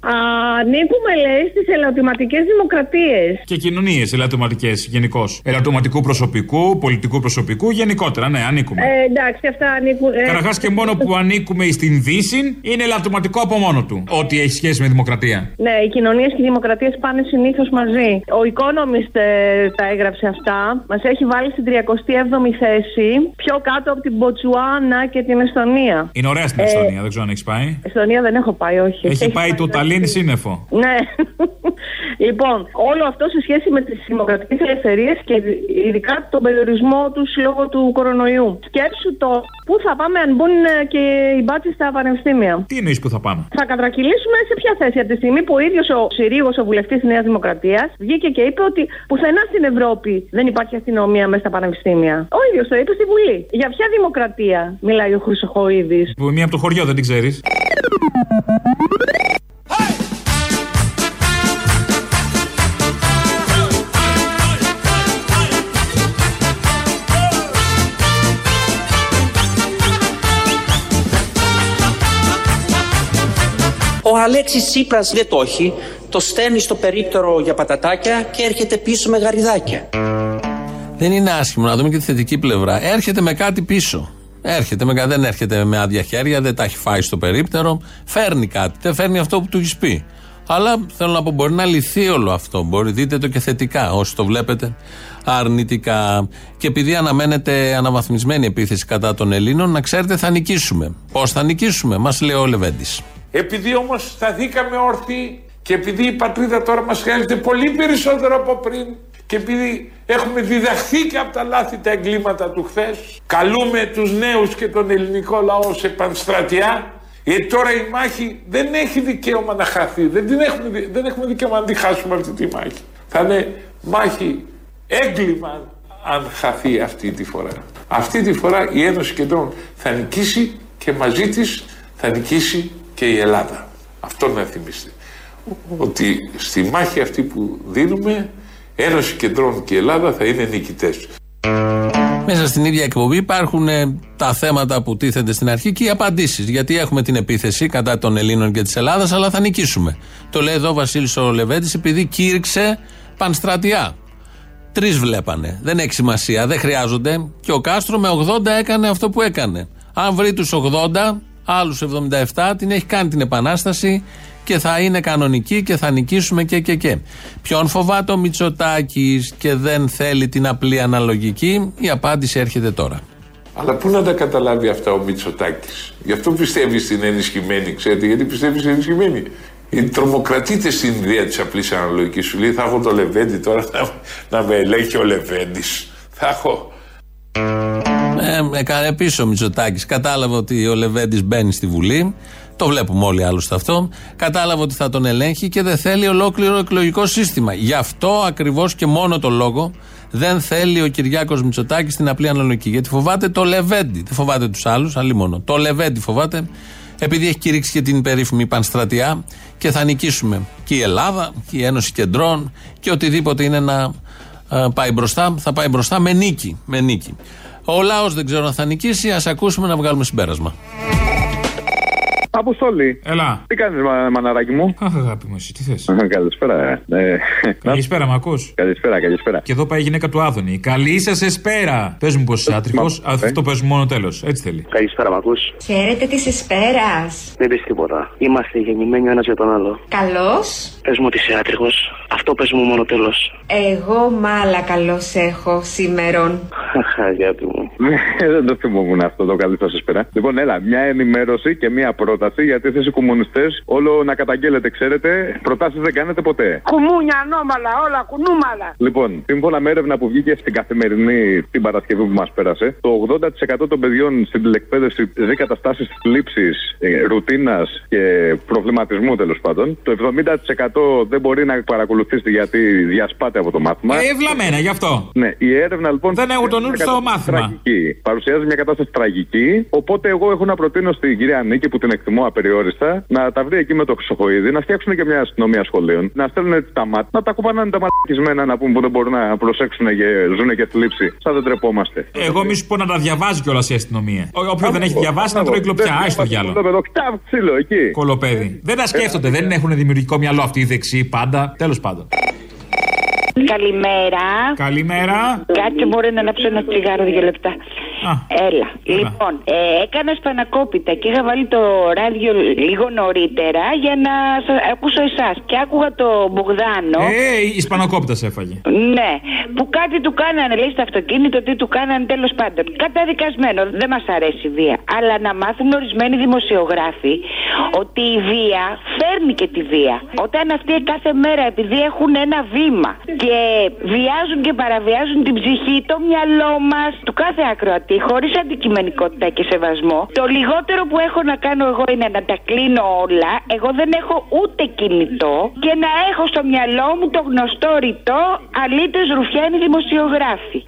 Ανήκουμε, λέει, στι ελαττωματικές δημοκρατίες; Και κοινωνίες ελαττωματικές γενικώς. Ελαττωματικού προσωπικού, πολιτικού προσωπικού, γενικότερα, ναι, ανήκουμε. Ε, εντάξει, αυτά ανήκουν. Ε, Καταρχάς και μόνο που ανήκουμε στην Δύση είναι ελαττωματικό από μόνο του. Ό,τι έχει σχέση με δημοκρατία. Ναι, οι κοινωνίες και οι δημοκρατίες πάνε συνήθως μαζί. Ο Economist ε, τα έγραψε αυτά. Μας έχει βάλει στην 37η θέση, πιο κάτω από την Μποτσουάνα και την Εστονία. Είναι ωραία στην Ε, Εστονία, δεν ξέρω αν έχεις πάει. Εστονία δεν έχω πάει, όχι. Έχει πάει το Ταλίν σύννεφο. Ναι. λοιπόν, όλο αυτό σε σχέση με τις δημοκρατικές ελευθερίες και ειδικά τον περιορισμό τους λόγω του κορονοϊού. Σκέψου το πού θα πάμε αν μπουν ε, και οι μπάτσες στα πανεπιστήμια. Τι εννοείς που θα πάμε; Θα κατρακυλήσουμε σε ποια θέση από τη στιγμή που ο ίδιος ο Συρίγος, ο βουλευτής της Νέας Δημοκρατίας, βγήκε και είπε ότι πουθενά στην Ευρώπη δεν υπάρχει αστυνομία μέσα στα πανεπιστήμια. Ο ίδιος το είπε στη Βουλή. Για ποια δημοκρατία μιλάει ο Χρυσοχοίδης; Που μία από το χωριό δεν την ξέρεις. Ο Αλέξης Τσίπρας δεν το έχει, το στέλνει στο περίπτερο για πατατάκια και έρχεται πίσω με γαριδάκια. Δεν είναι άσχημο να δούμε και τη θετική πλευρά. Έρχεται με κάτι πίσω. Έρχεται με, κα- δεν έρχεται με άδεια χέρια, δεν τα έχει φάει στο περίπτερο. Φέρνει κάτι. Δεν φέρνει αυτό που του έχεις πει. Αλλά θέλω να πω, μπορεί να λυθεί όλο αυτό. Μπορεί, δείτε το και θετικά, όσοι το βλέπετε αρνητικά. Και επειδή αναμένεται αναβαθμισμένη επίθεση κατά των Ελλήνων, να ξέρετε θα νικήσουμε. Πώς θα νικήσουμε, μας λέει ο Λεβέντης. Επειδή όμως σταθήκαμε όρθιοι και επειδή η πατρίδα τώρα μας χρειάζεται πολύ περισσότερο από πριν και επειδή έχουμε διδαχθεί και από τα λάθη τα εγκλήματα του χθες καλούμε τους νέους και τον ελληνικό λαό σε πανστρατιά γιατί τώρα η μάχη δεν έχει δικαίωμα να χαθεί. Δεν, την έχουμε, δι- δεν έχουμε δικαίωμα να τη χάσουμε αυτή τη μάχη. Θα είναι μάχη έγκλημα αν χαθεί αυτή τη φορά. Αυτή τη φορά η Ένωση Κεντρών θα νικήσει και μαζί της θα νικήσει και η Ελλάδα. Αυτό να θυμίστε. Ότι στη μάχη αυτή που δίνουμε Ένωση Κεντρών και η Ελλάδα θα είναι νικητές. Μέσα στην ίδια εκπομπή υπάρχουν ε, τα θέματα που τίθενται στην αρχή και οι απαντήσεις. Γιατί έχουμε την επίθεση κατά των Ελλήνων και της Ελλάδας, αλλά θα νικήσουμε. Το λέει εδώ ο Βασίλης Ολεβέντη, επειδή κήρυξε πανστρατιά. Τρεις βλέπανε. Δεν έχει σημασία, δεν χρειάζονται. Και ο Κάστρο με 80 έκανε αυτό που έκανε. Αν βρει τους 80, άλλους 77, την έχει κάνει την επανάσταση και θα είναι κανονική και θα νικήσουμε και και και. Ποιον φοβάται ο Μητσοτάκης και δεν θέλει την απλή αναλογική, η απάντηση έρχεται τώρα. Αλλά πού να τα καταλάβει αυτά ο Μητσοτάκης; Γι' αυτό πιστεύει στην ενισχυμένη, ξέρετε, γιατί πιστεύει στην ενισχυμένη. Γιατί τρομοκρατείτε στην ιδέα της απλής αναλογικής. Σου λέει θα έχω το Λεβέντι τώρα να, να με ελέγχει ο Λεβέντι. Θα έχω. Ε, έκανε πίσω ο Μητσοτάκης. Κατάλαβε ότι ο Λεβέντης μπαίνει στη Βουλή. Το βλέπουμε όλοι άλλωστε αυτό. Κατάλαβε ότι θα τον ελέγχει και δεν θέλει ολόκληρο εκλογικό σύστημα. Γι' αυτό ακριβώς και μόνο το λόγο δεν θέλει ο Κυριάκος Μητσοτάκης την απλή αναλογική. Γιατί φοβάται το Λεβέντι. Δεν φοβάται τους άλλους, αλλή μόνο. Το Λεβέντι φοβάται επειδή έχει κηρύξει και την περίφημη Πανστρατιά και θα νικήσουμε και η Ελλάδα και η Ένωση Κεντρών και οτιδήποτε είναι να ε, πάει μπροστά, θα πάει μπροστά με νίκη. Με νίκη. Ο λαός δεν ξέρω αν θα νικήσει, ας ακούσουμε να βγάλουμε συμπέρασμα. Αποστολή. Έλα. Τι κάνεις, μα, μαναράκι μου; Αχ, αγάπη μου, εσύ τι θες; καλησπέρα. Ε. Καλησπέρα, μ' ακούς; Καλησπέρα, καλησπέρα. Και εδώ πάει η γυναίκα του Άδωνη. Καλή σας εσπέρα. Πες μου πως είσαι άτριχο. Αυτό παίζουμε μόνο τέλος. Έτσι θέλει. Καλησπέρα, μ' ακούς; Χαίρετε της εσπέρας. Δεν πεις τίποτα. Είμαστε γεννημένοι ο ένας για τον άλλο. Καλώς. Πες μου ότι είσαι άτριχο. Αυτό πες μου μόνο τέλος. Εγώ μάλα καλώς έχω σήμερον. Αγάπη μου. Δεν το θυμόμουν αυτό το καλή σας εσπέρα. Λοιπόν, έλα, μια ενημέρωση και μια πρόταση γιατί εσείς οι κομμουνιστές όλο να καταγγέλλετε, ξέρετε, προτάσεις δεν κάνετε ποτέ. Κουμούνια, ανώμαλα, όλα κουνούμαλα. Λοιπόν, σύμφωνα με έρευνα που βγήκε στην καθημερινή την Παρασκευή που μας πέρασε, το 80% των παιδιών στην τηλεκπαίδευση ζει καταστάσεις θλίψης, ρουτίνας και προβληματισμού τέλος πάντων. Το 70% δεν μπορεί να παρακολουθήσει γιατί διασπάται από το μάθημα. Ε, ευλαμμένα, γι' αυτό. Ναι, η έρευνα λοιπόν. Δεν έχουν τον νου στο μάθημα. Τραγική. Παρουσιάζει μια κατάσταση τραγική. Οπότε εγώ έχω να προτείνω στην κυρία Νίκη που την εκτιμώ απεριόριστα να τα βρει εκεί με το Χρυσοχοίδη, να φτιάξουν και μια αστυνομία σχολείων, να στέλνουν τα μάτια, να τα κουπανάνε τα μαλακισμένα να πούμε που δεν μπορούν να προσέξουν και ζουν και θλίψη. Σαν δεν τρεπόμαστε. Εγώ μη σου πω να τα διαβάζει κιόλας η αστυνομία. Όποιο δεν έχει διαβάσει να τρώει κλοπιά. Άι στο διάλογο. Κολοπέδι. Δεν τα σκέφτονται, δεν έχουν δημιουργικό μυαλό αυτή η δεξί πάντα. Τέλος πάντων. Καλημέρα. Καλημέρα. Κάτσε μπορεί να ανάψω ένα τσιγάρο δύο λεπτά. Έλα. Λοιπόν, ε, έκανα σπανακόπιτα και είχα βάλει το ράδιο λίγο νωρίτερα για να σας ακούσω εσάς. Και άκουγα το Μπογδάνο. Ε, η σπανακόπιτα σε έφαγε. Ναι, που κάτι του κάνανε, λέει στο αυτοκίνητο, τι του κάνανε τέλος πάντων. Καταδικασμένο, δεν μας αρέσει η βία. Αλλά να μάθουν ορισμένοι δημοσιογράφοι ότι η βία φέρνει και τη βία. Όταν αυτοί κάθε μέρα, επειδή έχουν ένα βήμα και βιάζουν και παραβιάζουν την ψυχή, το μυαλό μας, του κάθε ακροατή, χωρίς αντικειμενικότητα και σεβασμό, το λιγότερο που έχω να κάνω εγώ είναι να τα κλείνω όλα. Εγώ δεν έχω ούτε κινητό και να έχω στο μυαλό μου το γνωστό ρητό αλήτες ρουφιάνοι δημοσιογράφοι.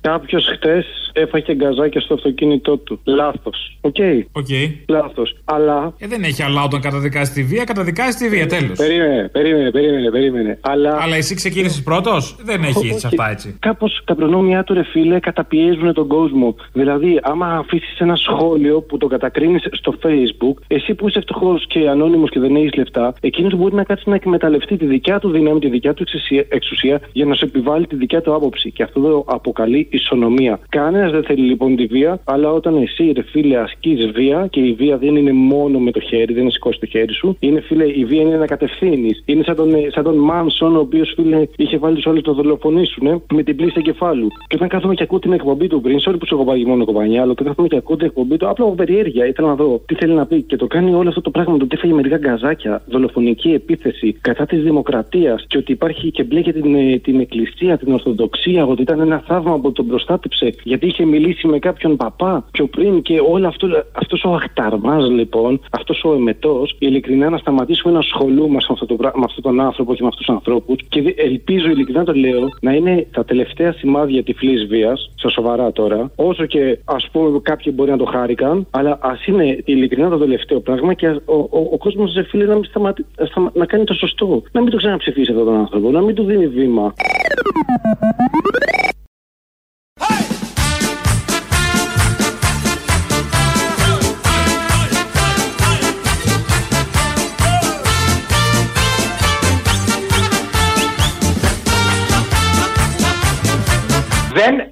Κάποιος χτες έφαγε γκαζάκια στο αυτοκίνητό του. Λάθος. OK. Okay. Λάθος. Αλλά. Ε, δεν έχει αλλά όταν καταδικάσει τη βία, καταδικάσει τη βία, τέλος. Περίμενε, περίμενε, περίμενε, περίμενε. Αλλά, αλλά εσύ ξεκίνησες πρώτος; Δεν έχει έτσι αυτά έτσι. Κάπως τα προνόμια του ρε φίλε καταπιέζουν τον κόσμο. Δηλαδή, άμα αφήσεις ένα σχόλιο που το κατακρίνεις στο Facebook, εσύ που είσαι φτωχός και ανώνυμος και δεν έχεις λεφτά, εκείνος μπορεί να κάτσει να εκμεταλλευτεί τη δικιά του δύναμη, τη δικιά του εξουσία για να σου επιβάλλει τη δικιά του άποψη. Και αυτό το αποκαλεί ισονομία. Κανένας δεν θέλει λοιπόν τη βία, αλλά όταν εσύ, ρε φίλε, ασκείς βία και η βία δεν είναι μόνο με το χέρι, δεν είναι σηκώσει το χέρι σου. Είναι φίλε, η βία είναι να κατευθύνεις. Είναι σαν τον, σαν τον Μάνσον, ο οποίος φίλε είχε βάλει του άλλου το δολοφονήσουν ε, με την πλήση εγκεφάλου. Και όταν κάθομαι και ακούω την εκπομπή του πριν, sorry που σου έχω πάει μόνο κομπανιά, αλλά όταν κάθομαι και ακούω την εκπομπή του, απλά από περιέργεια ήθελα να δω τι θέλει να πει. Και το κάνει όλο αυτό το πράγμα το ότι έφαγε μερικά γκαζάκια, δολοφονική επίθεση κατά της δημοκρατίας και ότι υπάρχει και μπλέκει την, την εκκλησία, την Ορθοδοξία, ότι ήταν ένα θαύμα που τον προστάτεψε γιατί είχε μιλήσει με κάποιον παπά πιο πριν και όλο αυτό αυτός ο αχταρμάς λοιπόν, αυτός ο εμετός, ειλικρινά να σταματήσουμε να ασχολούμαστε με, αυτό το, πρά- με αυτόν τον άνθρωπο και με αυτούς τους ανθρώπους. Και δι- ελπίζω, ειλικρινά το λέω, να είναι τα τελευταία σημάδια τυφλής βίας, στα σοβαρά τώρα. Όσο και ας πούμε κάποιοι μπορεί να το χάρηκαν, αλλά ας είναι ειλικρινά το τελευταίο πράγμα και ας- ο, ο, ο κόσμος, σε φίλε, να, μην σταματ, σταμα- να κάνει το σωστό. Να μην το ξαναψηφίσει αυτόν τον άνθρωπο, να μην του δίνει βήμα.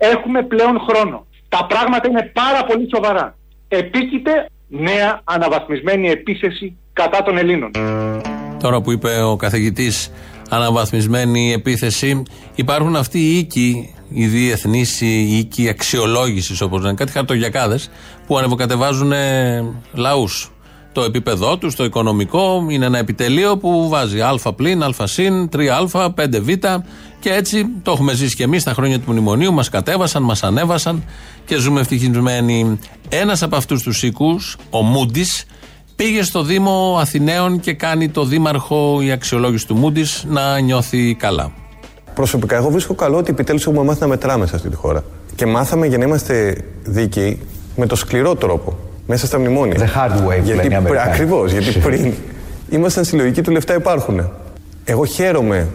Έχουμε πλέον χρόνο. Τα πράγματα είναι πάρα πολύ σοβαρά. Επίκειται νέα αναβαθμισμένη επίθεση κατά των Ελλήνων. Τώρα που είπε ο καθηγητής αναβαθμισμένη επίθεση, υπάρχουν αυτοί οι οίκοι, οι διεθνείς οίκοι αξιολόγησης, όπως λένε, κάτι χαρτογιακάδες, που ανεβοκατεβάζουν λαούς. Το επίπεδό τους, το οικονομικό, είναι ένα επιτελείο που βάζει α πλην, α συν, 3α, 5β και έτσι το έχουμε ζήσει και εμείς τα χρόνια του μνημονίου. Μας κατέβασαν, μας ανέβασαν και ζούμε ευτυχισμένοι. Ένας από αυτούς τους οίκους, ο Μούντις, Πήγε στο Δήμο Αθηναίων και κάνει το δήμαρχο η αξιολόγηση του Μούντις να νιώθει καλά. Προσωπικά, εγώ βρίσκω καλό ότι επιτέλους έχουμε μάθει να μετράμε σε αυτή τη χώρα. Και μάθαμε για να είμαστε δίκαιοι με το σκληρό τρόπο. Μέσα στα μνημόνια. The hard way, γιατί, λένε οι Αμερικάνοι. Ακριβώς. Γιατί πριν ήμασταν στη λογική του λεφτά υπάρχουν. Εγώ χαίρομαι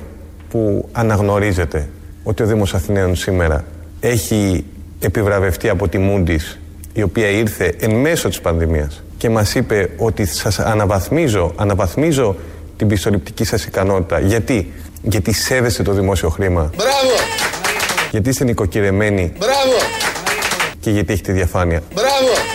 που αναγνωρίζετε ότι ο Δήμος Αθηναίων σήμερα έχει επιβραβευτεί από τη Μούντις η οποία ήρθε εν μέσω της πανδημίας και μας είπε ότι σας αναβαθμίζω, αναβαθμίζω την πιστοληπτική σας ικανότητα. Γιατί; Γιατί σέβεστε το δημόσιο χρήμα. Μπράβο! Γιατί είστε νοικοκυρεμένοι Μπράβο! και γιατί έχετε διαφάνεια. Μπράβο!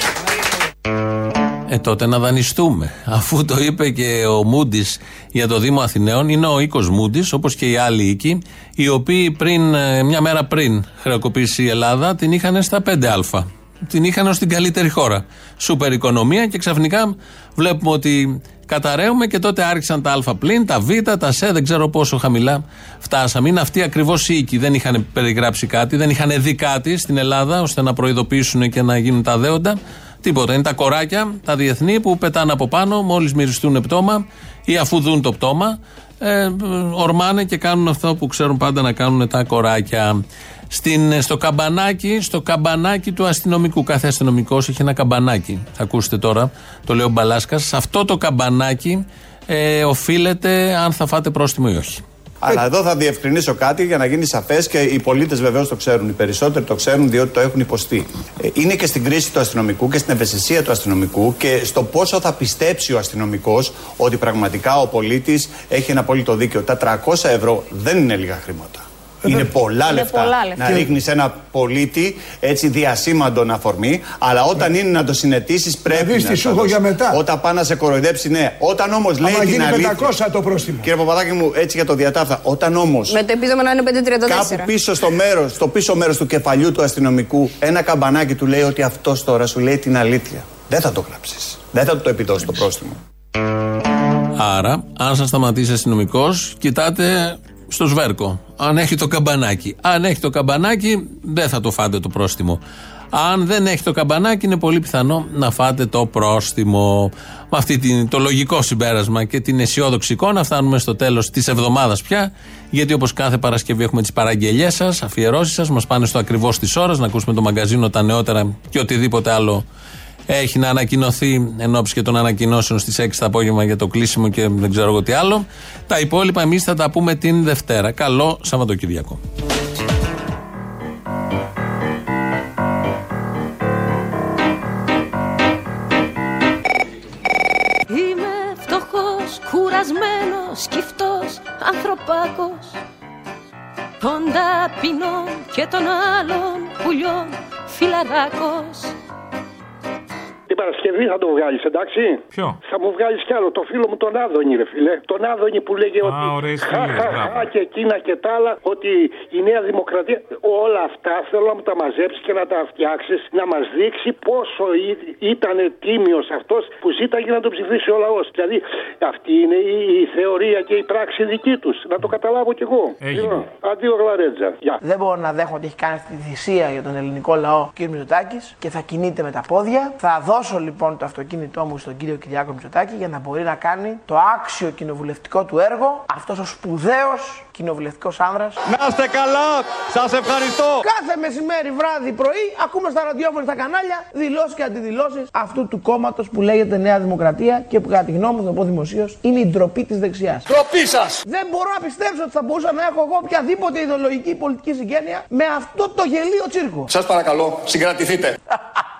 Ε, τότε να δανειστούμε. Αφού το είπε και ο Μούντις για το Δήμο Αθηναίων, είναι ο οίκος Μούντις, όπως και οι άλλοι οίκοι, οι οποίοι πριν, ε, μια μέρα πριν χρεοκοπήσει η Ελλάδα, την είχαν στα 5α. Την είχαν ως την καλύτερη χώρα. Σούπερ οικονομία και ξαφνικά βλέπουμε ότι καταραίουμε και τότε άρχισαν τα α πλην, τα β, τα σ, δεν ξέρω πόσο χαμηλά φτάσαμε. Είναι αυτοί ακριβώς οι οίκοι. Δεν είχαν περιγράψει κάτι, δεν είχαν δει κάτι στην Ελλάδα ώστε να προειδοποιήσουν και να γίνουν τα δέοντα. Τίποτα. Είναι τα κοράκια, τα διεθνή που πετάνε από πάνω μόλις μυριστούν πτώμα ή αφού δουν το πτώμα. Ε, ορμάνε και κάνουν αυτό που ξέρουν πάντα να κάνουν τα κοράκια. Στην, στο καμπανάκι, στο καμπανάκι του αστυνομικού. Κάθε αστυνομικός έχει ένα καμπανάκι. Θα ακούσετε τώρα, το λέει ο Μπαλάσκας. Σε αυτό το καμπανάκι ε, οφείλεται αν θα φάτε πρόστιμο ή όχι. Αλλά εδώ θα διευκρινίσω κάτι για να γίνει σαφές και οι πολίτες βεβαίως το ξέρουν. Οι περισσότεροι το ξέρουν διότι το έχουν υποστεί. Ε, Είναι και στην κρίση του αστυνομικού και στην ευαισθησία του αστυνομικού και στο πόσο θα πιστέψει ο αστυνομικός ότι πραγματικά ο πολίτης έχει ένα απόλυτο δίκαιο. Τα 300 ευρώ δεν είναι λίγα χρήματα. Είναι πολλά Είναι λεφτά πολλά λεφτά. να ρίχνεις ένα πολίτη έτσι διασήμαντον αφορμή, αλλά όταν είναι να το συνετίσεις πρέπει δεις να τι το σου έχω δώσεις. για μετά. Όταν πάει να σε κοροϊδέψει, ναι. Όταν όμως λέει Άμα την γίνει αλήθεια. 500 το πρόστιμο. Κύριε Παπαδάκη μου, έτσι για το διατάφτα. Όταν όμως Με το επίδομα να είναι 534. κάπου πίσω στο μέρο, στο πίσω μέρος του κεφαλιού του αστυνομικού, ένα καμπανάκι του λέει ότι αυτός τώρα σου λέει την αλήθεια. Δεν θα το γράψεις. Δεν θα του το επιδώσεις το πρόστιμο. Άρα, αν σας σταματήσει αστυνομικός, κοιτάτε στο σβέρκο. Αν έχει το καμπανάκι. Αν έχει το καμπανάκι, δεν θα το φάτε το πρόστιμο. Αν δεν έχει το καμπανάκι, είναι πολύ πιθανό να φάτε το πρόστιμο. Με αυτή την, το λογικό συμπέρασμα και την αισιόδοξη εικόνα, φτάνουμε στο τέλος της εβδομάδας πια. Γιατί όπως κάθε Παρασκευή έχουμε τις παραγγελίε σας, αφιερώσεις σας, μας πάνε στο ακριβώς τη ώρα να ακούσουμε το μαγκαζίνο, τα νεότερα και οτιδήποτε άλλο έχει να ανακοινωθεί εν ώψη και των ανακοινώσεων στις 6 το απόγευμα για το κλείσιμο και δεν ξέρω εγώ τι άλλο. Τα υπόλοιπα εμείς θα τα πούμε την Δευτέρα. Καλό Σαββατοκύριακο. Είμαι φτωχός, κουρασμένος, σκυφτός, ανθρωπάκος Των ταπεινών και των άλλων πουλιών φιλαράκος Την Παρασκευή θα το βγάλεις, εντάξει; Ποιο; Θα μου βγάλεις κι άλλο. Το φίλο μου τον Άδωνη, ρε φιλέ. Τον Άδωνη που λέγε ότι. ωραίες χα, φίλες, χα, μπράβο. χα, και εκείνα και τα άλλα. Ότι η Νέα Δημοκρατία. Όλα αυτά θέλω να μου τα μαζέψεις και να τα φτιάξεις. Να μας δείξει πόσο ήταν τίμιος αυτός που ζήταγε να τον ψηφίσει ο λαός. Δηλαδή αυτή είναι η, η θεωρία και η πράξη δική τους. Να το καταλάβω κι εγώ. Λοιπόν, Αντίο γλαρέτζα. Γεια. Δεν μπορώ να δέχομαι ότι έχει κάνει αυτή τη θυσία για τον ελληνικό λαό ο κ. Μητσοτάκης και θα κινείται με τα πόδια. Θα δώσω λοιπόν το αυτοκίνητό μου στον κύριο Κυριάκο Μητσοτάκη για να μπορεί να κάνει το άξιο κοινοβουλευτικό του έργο, αυτός ο σπουδαίος κοινοβουλευτικός άνδρας. Να είστε καλά, σας ευχαριστώ. Κάθε μεσημέρι, βράδυ, πρωί, ακούμε στα ραδιόφωνα στα κανάλια δηλώσεις και αντιδηλώσεις αυτού του κόμματος που λέγεται Νέα Δημοκρατία και που κατά τη γνώμη μου, θα το πω δημοσίως, είναι η ντροπή της δεξιάς. Ντροπή σας! Δεν μπορώ να πιστέψω ότι θα μπορούσα να έχω εγώ οποιαδήποτε ιδεολογική πολιτική συγγένεια με αυτό το γελίο τσίρκο. Σας παρακαλώ, συγκρατηθείτε.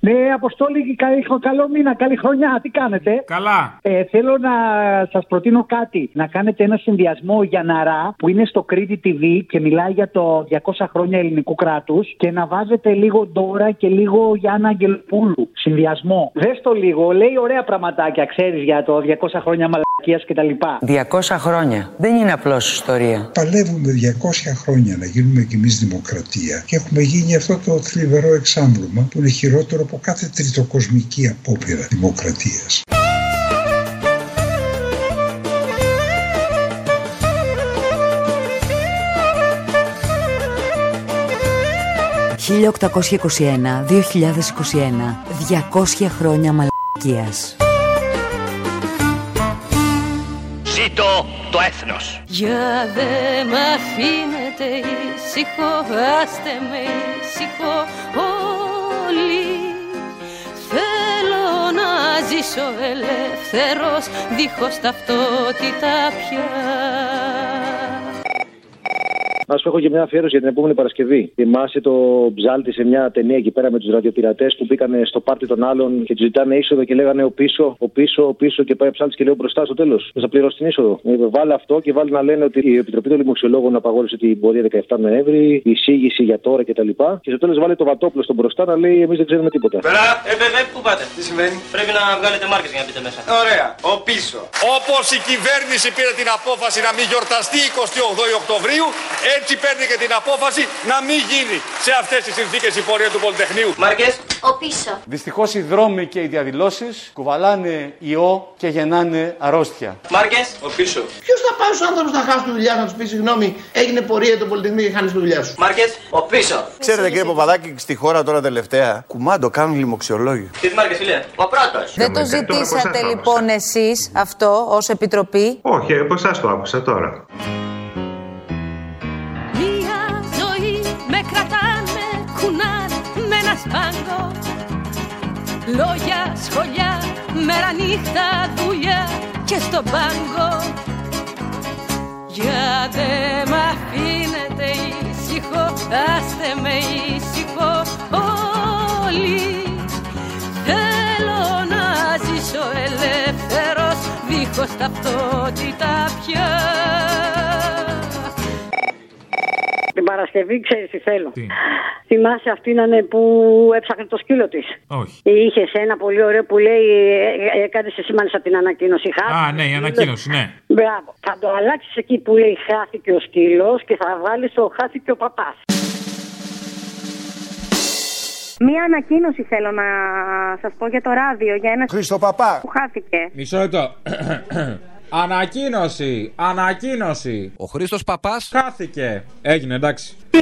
Ναι, Αποστόλη, καλή, καλό μήνα, καλή χρονιά. Τι κάνετε; Καλά. Ε, θέλω να σας προτείνω κάτι. Να κάνετε ένα συνδυασμό για Ναρά που είναι στο Κρήτη TV και μιλάει για το 200 χρόνια ελληνικού κράτους και να βάζετε λίγο Ντόρα και λίγο Γιάννα Αγγελοπούλου. Συνδυασμό. Δες το λίγο, λέει ωραία πραγματάκια, ξέρεις για το 200 χρόνια μαλακίας κτλ. 200 χρόνια. Δεν είναι απλώς ιστορία. Παλεύουμε 200 χρόνια να γίνουμε κι εμείς δημοκρατία και έχουμε γίνει αυτό το θλιβερό εξάμβλωμα που είναι χειρότερο από κάθε τριτοκοσμική απόπειρα δημοκρατίας. «1821-2021, 200 χρόνια μαλακίας». Ζήτω το έθνος. Για δε μ' αφήνετε ήσυχο, άστε με ήσυχο ζήσω ελεύθερος, δίχως ταυτότητα πια. Να σου έχω και μια αφιέρωση για την επόμενη Παρασκευή. Θυμάσαι το ψάλτη σε μια ταινία εκεί πέρα με τους ραδιοπειρατές που μπήκαν στο πάρτι των άλλων και τους ζητάνε είσοδο και λέγανε ο πίσω, ο πίσω, ο πίσω και πάει ο ψάλτης και λέει ο μπροστά στο τέλος. Θα πληρώσει την είσοδο. Ε, Βάλε αυτό και βάλει να λένε ότι η Επιτροπή των Λιμοξιολόγων απαγόρευσε την πορεία 17 Νοέμβρη, η εισήγηση για τώρα κτλ. Και, και στο τέλος βάλε το βατόπλο στον μπροστά να λέει εμείς δεν ξέρουμε τίποτα. Πέρα, ε, βέβαια, πού πάτε; Τι συμβαίνει; Πρέπει να βγάλετε μάρκες για να μπείτε μέσα. Ωραία, ο πίσω. Όπως η κυβέρνηση πήρε την απόφαση να μην γιορταστεί 28 Οκτωβρίου, έτσι παίρνει και την απόφαση να μην γίνει σε αυτές τις συνθήκες η πορεία του Πολυτεχνείου. Μάρκες. Ο πίσω. Δυστυχώς οι δρόμοι και οι διαδηλώσεις κουβαλάνε ιό και γεννάνε αρρώστια. Μάρκες. Ο πίσω. Ποιος θα πάει στους άνθρωπου να χάσει τη δουλειά να τους πεις συγγνώμη, έγινε πορεία το Πολυτεχνείο και χάνεις τη δουλειά σου. Μάρκες. Ο πίσω. Ξέρετε κύριε Παπαδάκη, στη χώρα τώρα τελευταία κουμάντο κάνουν λοιμοξιολόγοι. Τι μάρκες, φίλε. Ο πρώτος. Δεν το ζητήσατε λοιπόν εσείς αυτό ως Επιτροπή; Όχι, από εσάς το άκουσα τώρα. Με ένα σπάγκο Λόγια, σχολιά, μέρα νύχτα, δουλειά και στον πάγκο Για δε μ' αφήνετε ήσυχο, άστε με ήσυχο όλοι. Θέλω να ζήσω ελεύθερος, δίχως ταυτότητα πια Την Παρασκευή ξέρεις τι θέλω. Θυμάσαι αυτήν είναι που έψαχνε το σκύλο της; Όχι. Είχες ένα πολύ ωραίο που λέει, έκανες εσύ μάλιστα την ανακοίνωση. Α, ναι, η ανακοίνωση, ναι. Μπράβο. Θα το αλλάξεις εκεί που λέει χάθηκε ο σκύλος και θα βάλεις το χάθηκε ο παπάς. Μία ανακοίνωση θέλω να σας πω για το ράδιο, για ένα Χρήστο Παπά. που χάθηκε. Μισό λεπτό. Ανακοίνωση! Ανακοίνωση! Ο Χρήστος Παπάς; Χάθηκε! Έγινε, εντάξει. Τι,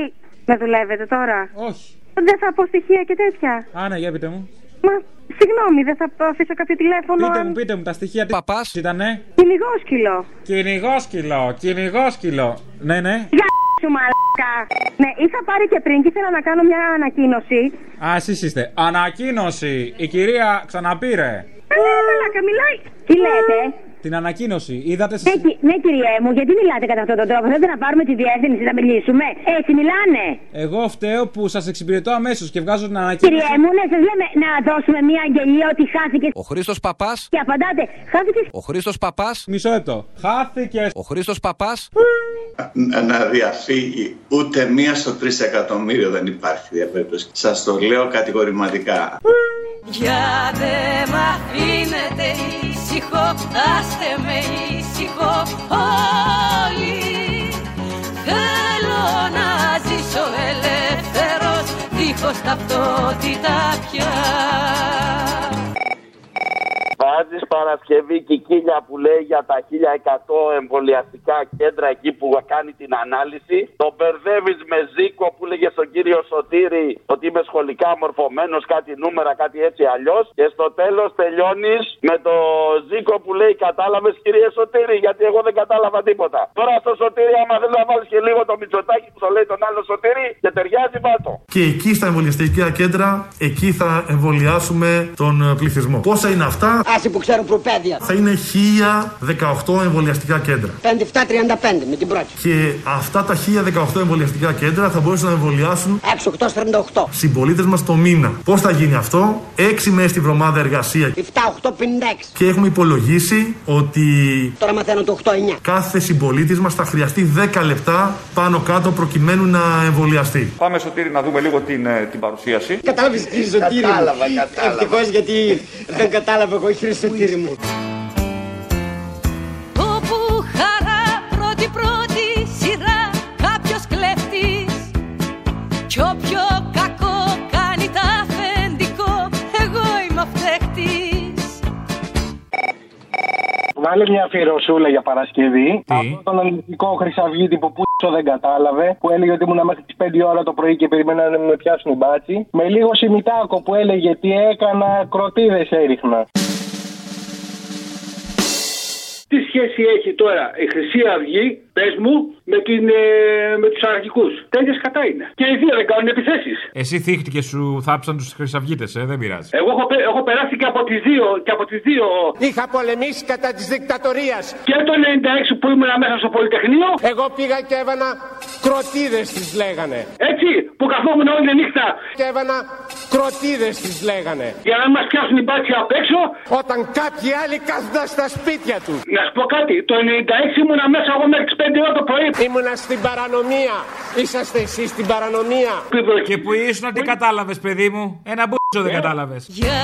με δουλεύετε τώρα; Όχι. Δεν θα πω στοιχεία και τέτοια. Α, ναι, για πείτε μου. Μα, συγγνώμη, δεν θα αφήσω κάποιο τηλέφωνο. Πείτε αν- μου, πείτε μου τα στοιχεία. Παπάς; Ήτανε; Κυνηγόσκυλο. Κυνηγόσκυλο, κυνηγόσκυλο. Ναι, ναι. Για σου μαλάκα. Ναι, είχα πάρει και πριν και ήθελα να κάνω μια ανακοίνωση. Α, εσείς είστε. Ανακοίνωση. Η κυρία ξαναπήρε. Ε, ναι, μαλάκα, μιλάει. Τι λέτε; Τι την ανακοίνωση. Είδατε Ναι, κυ- ναι, κυριέ μου, γιατί μιλάτε κατά αυτόν τον τρόπο; Θέλετε να πάρουμε τη διεύθυνση να μιλήσουμε; Έτσι μιλάνε. Εγώ φταίω που σας εξυπηρετώ αμέσως και βγάζω την ανακοίνωση. Κυριέ μου, ναι, σας λέμε να δώσουμε μια αγγελία ότι χάθηκε. Ο Χρήστος Παπάς. Και απαντάτε, χάθηκε. Ο Χρήστος Παπάς. Μισό λεπτό. Χάθηκε. Ο Χρήστος Παπάς. να, να διαφύγει. Ούτε μία στο τρει εκατομμύριο δεν υπάρχει διαπέρπτωση. Σας το λέω κατηγορηματικά. Για δε μ' αφήνετε ήσυχο, άστε με ήσυχο όλοι. Θέλω να ζήσω ελεύθερος, δίχως ταυτότητα πια Βάζεις Παρασκευή κικίλια που λέει για τα 1100 εμβολιαστικά κέντρα εκεί που κάνει την ανάλυση. Το μπερδεύεις με Ζήκο που λέγε στον κύριο Σωτήρη ότι είμαι σχολικά μορφωμένος, κάτι νούμερα, κάτι έτσι αλλιώς. Και στο τέλος τελειώνεις με το Ζήκο που λέει Κατάλαβες κύριε Σωτήρη, γιατί εγώ δεν κατάλαβα τίποτα. Τώρα στο Σωτήρη, άμα δεν να βάλεις και λίγο το μυτσοτάκι που το λέει τον άλλο Σωτήρη και ταιριάζει πάτο. Και εκεί στα εμβολιαστικά κέντρα, εκεί θα εμβολιάσουμε τον ε, πληθυσμό. Πόσα είναι αυτά, Άσοι που ξέρουν προπαίδεια. θα είναι 1018 εμβολιαστικά κέντρα. 57-35 με την πρώτη. Και αυτά τα 1018 εμβολιαστικά κέντρα θα μπορούσαν να εμβολιάσουν 6-8-48. συμπολίτες μας το μήνα. Πώς θα γίνει αυτό, 6 μέρες τη βδομάδα εργασία. 7-8-56. Και έχουμε υπολογίσει ότι Τώρα μαθαίνω το 8-9. κάθε συμπολίτης μας θα χρειαστεί 10 λεπτά πάνω κάτω προκειμένου να εμβολιαστεί. Πάμε Σωτήρη να δούμε λίγο την, ε, την παρουσίαση. Κατάλαβες κύριε Σωτήρη μου; Κατάλαβα, κατάλαβα. Ευτυχώς γιατί δεν κατάλαβα εγώ κύριε Σωτήρη μου. Όπου χαρά πρώτη πρώτη σειρά κάποιος κλέφτης Κι όποιο κακό κάνει τα αφεντικό εγώ είμαι ο φταίχτης Βάλε μια αφιερωσούλα για Παρασκευή. Τι; Αυτό τον ελληνικό χρυσαυγίτη που πούσο δεν κατάλαβε, που έλεγε ότι ήμουν μέχρι τις 5 ώρα το πρωί και περιμένα να με πιάσουν μπάτσι. Με λίγο Σιμιτάκο που έλεγε τι έκανα, κροτίδες έριχνα. Τι σχέση έχει τώρα η Χρυσή Αυγή, πες μου, με, την, ε, με τους αρχικούς; Τέτοιες κατά είναι. Και οι δύο δεν κάνουν επιθέσεις. Εσύ θύχτηκες σου θάψαν τους χρυσαυγίτες, ε, δεν πειράζει. Εγώ έχω, πε- έχω περάσει και από τις δύο, και από τις δύο Είχα πολεμήσει κατά της δικτατορίας. και το 96 που ήμουν μέσα στο Πολυτεχνείο. Εγώ πήγα και έβανα κροτίδες τις λέγανε. Έτσι, που καθόμουν όλη νύχτα Και έβανα κροτίδες τις λέγανε. για να μας πιάσουν οι μπάτσοι απ' έξω. Όταν κάποιοι άλλοι κάθονταν στα σπίτια τους. Να σου πω κάτι, το 96 ήμουνα μέσα εγώ μέχρι τις 5 ώρα το πρωί. Ήμουνα στην παρανομία. Είσαστε εσείς στην παρανομία. Και που ήσουν, τι κατάλαβες, παιδί μου; Ένα μπούτσο δεν κατάλαβες. Για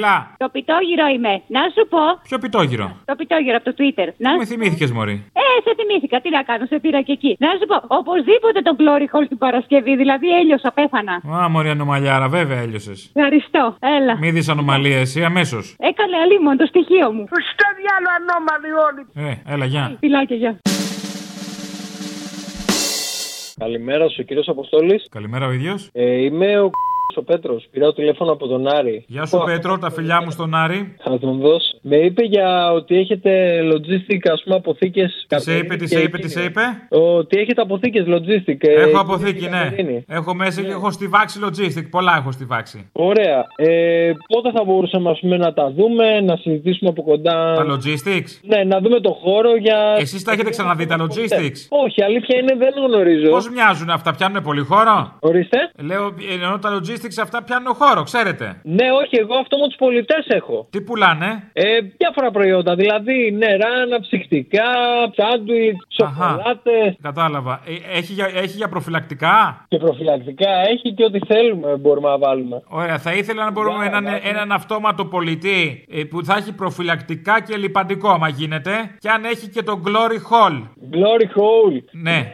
Έλα. Έλα. Το πιτόγυρο είμαι. Να σου πω. Ποιο πιτόγυρο; Το πιτόγυρο από το Twitter. Να... Με θυμήθηκες, Μωρή. Ε, σε θυμήθηκα. Τι να κάνω, σε πήρα και εκεί. Να σου πω, οπωσδήποτε τον Glory Hall την Παρασκευή. Δηλαδή έλειωσα, πέθανα. Α, Μωρή ανομαλιάρα, βέβαια έλειωσες. Ευχαριστώ. Έλα. Μη δεις ανομαλία, εσύ αμέσως. Έκαλε αλίμον το στοιχείο μου. Στο διάλογο ανώμαλοι όλοι. Ε, έλα, γεια. Φιλάκια, γεια. Καλημέρα σου, κύριος Αποστόλης. Καλημέρα ο ίδιος. Ε, είμαι ο ο Πέτρος. Πήρα τηλέφωνο από τον Άρη. Γεια σου, Πέτρο, τα φιλιά μου στον Άρη. Θα τον δώσω. Με είπε για ότι έχετε logistic, ας πούμε, αποθήκες. Τι σε είπε, τι σε είπε, τι σε είπε; Ότι έχετε αποθήκες logistic. ε, Έχω και αποθήκη, ναι. Κατερίνη. Έχω μέσα και έχω στη βάξη logistic. Πολλά έχω στη βάξη. Ωραία. Ε, πότε θα μπορούσαμε ας πούμε, να τα δούμε, να συζητήσουμε από κοντά; Τα logistics; Ναι, να δούμε το χώρο για. Εσείς τα έχετε ξαναδεί τα logistics; Όχι, αλήθεια είναι δεν γνωρίζω. Πώς μοιάζουν αυτά, πιάνουν πολύ χώρο; Ορίστε. Λέω, εννοώ τα logistics αυτά πιάνουν χώρο, ξέρετε. Ναι, όχι, εγώ αυτό με τους πολιτές έχω. Τι πουλάνε; Ε, διάφορα προϊόντα, δηλαδή νερά, αναψυκτικά, σάντουιτς, σοκολάτες. Κατάλαβα. Ε, Έχει για, έχει για προφυλακτικά; Και προφυλακτικά έχει και ό,τι θέλουμε μπορούμε να βάλουμε. Ωραία, θα ήθελα να μπορούμε έναν, έναν αυτόματο πολιτή ε, που θα έχει προφυλακτικά και λιπαντικό, άμα γίνεται. Και αν έχει και το Glory Hall. Glory Hall. Ναι.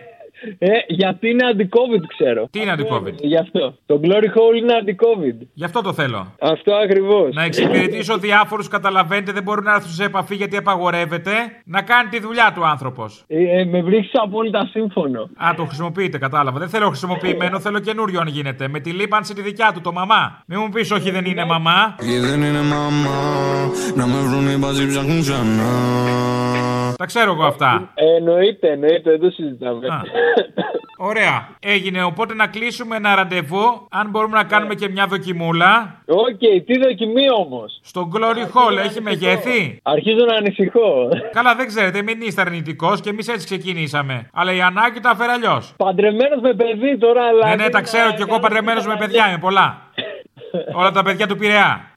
Ε, γιατί είναι αντι-COVID, ξέρω. Τι είναι αντι-COVID? Γι' αυτό. Το Glory Hole είναι αντι-COVID. Γι' αυτό το θέλω. Αυτό ακριβώς. Να εξυπηρετήσω διάφορους, καταλαβαίνετε, δεν μπορούν να έρθουν σε επαφή γιατί απαγορεύεται. Να κάνει τη δουλειά του άνθρωπος. Ε, ε, με βρίσκεις απόλυτα σύμφωνο. Α, το χρησιμοποιείτε, κατάλαβα. Δεν θέλω χρησιμοποιημένο, θέλω καινούριο αν γίνεται. Με τη λίπανση τη δικιά του, το μαμά. Μην μου πεις, όχι, δεν είναι μαμά. Και δεν είναι μαμά Να με βρουν οι μπαζί ψάχνουν ξανά Τα ξέρω εγώ αυτά. Ε, εννοείται, εννοείται, δεν το συζητάμε. Α. Ωραία. Έγινε. Οπότε να κλείσουμε ένα ραντεβού. Αν μπορούμε να κάνουμε και μια δοκιμούλα. Οκ, τι δοκιμή όμως; Στο glory hole έχει μεγέθη; Αρχίζω να ανησυχώ. Καλά, δεν ξέρετε, μην είστε αρνητικός και εμείς έτσι ξεκινήσαμε. Αλλά η ανάγκη τα έφερε αλλιώς. Παντρεμένος με παιδί τώρα, αλλά. Ναι, ναι, τα ξέρω κι εγώ παντρεμένος με παιδιά είμαι πολλά. Όλα τα παιδιά του Πειραιά.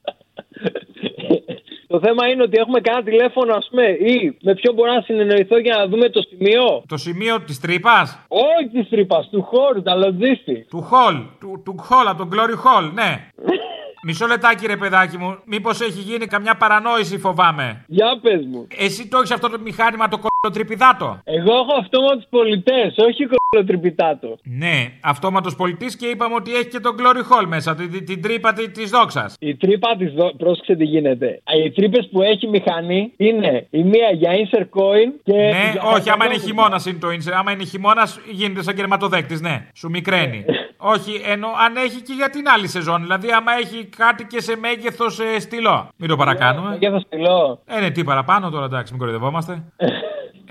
Το θέμα είναι ότι έχουμε κανένα τηλέφωνο, ας πούμε, ή με ποιον μπορώ να συνεννοηθώ για να δούμε το σημείο. Το σημείο της τρύπας; Όχι της τρύπας, του χώρου, τα λογίστη. Του χολ. Του, του χολ, από τον Glory Hall, ναι. Μισό λεπτάκι, ρε παιδάκι μου. Μήπως έχει γίνει καμιά παρανόηση, φοβάμαι. Για πες μου. Εσύ το έχεις αυτό το μηχάνημα το κολοτριπιδάτο; Εγώ έχω αυτόματου πολιτές, όχι κολοτριπιτάτο. Ναι, αυτόματος πολιτής και είπαμε ότι έχει και τον Glory Hall μέσα, την, την, την τρύπα τη δόξας. Η τρύπα της δόξα, πρόσεξε τι γίνεται. Οι τρύπες που έχει μηχανή είναι η μία για insert coin και. Ναι, για όχι, άμα είναι χαμηλό- χειμώνας είναι το insert. Άμα είναι χειμώνας γίνεται σαν κερματοδέκτης, ναι. Σου μικραίνει. Όχι, ενώ αν έχει και για την άλλη σεζόν. Δηλαδή, άμα έχει κάτι και σε μέγεθος ε, στυλό. Μην το παρακάνουμε. Μέγεθος στυλό. Ε, ναι, τι παραπάνω τώρα, εντάξει, μην κοροϊδευόμαστε.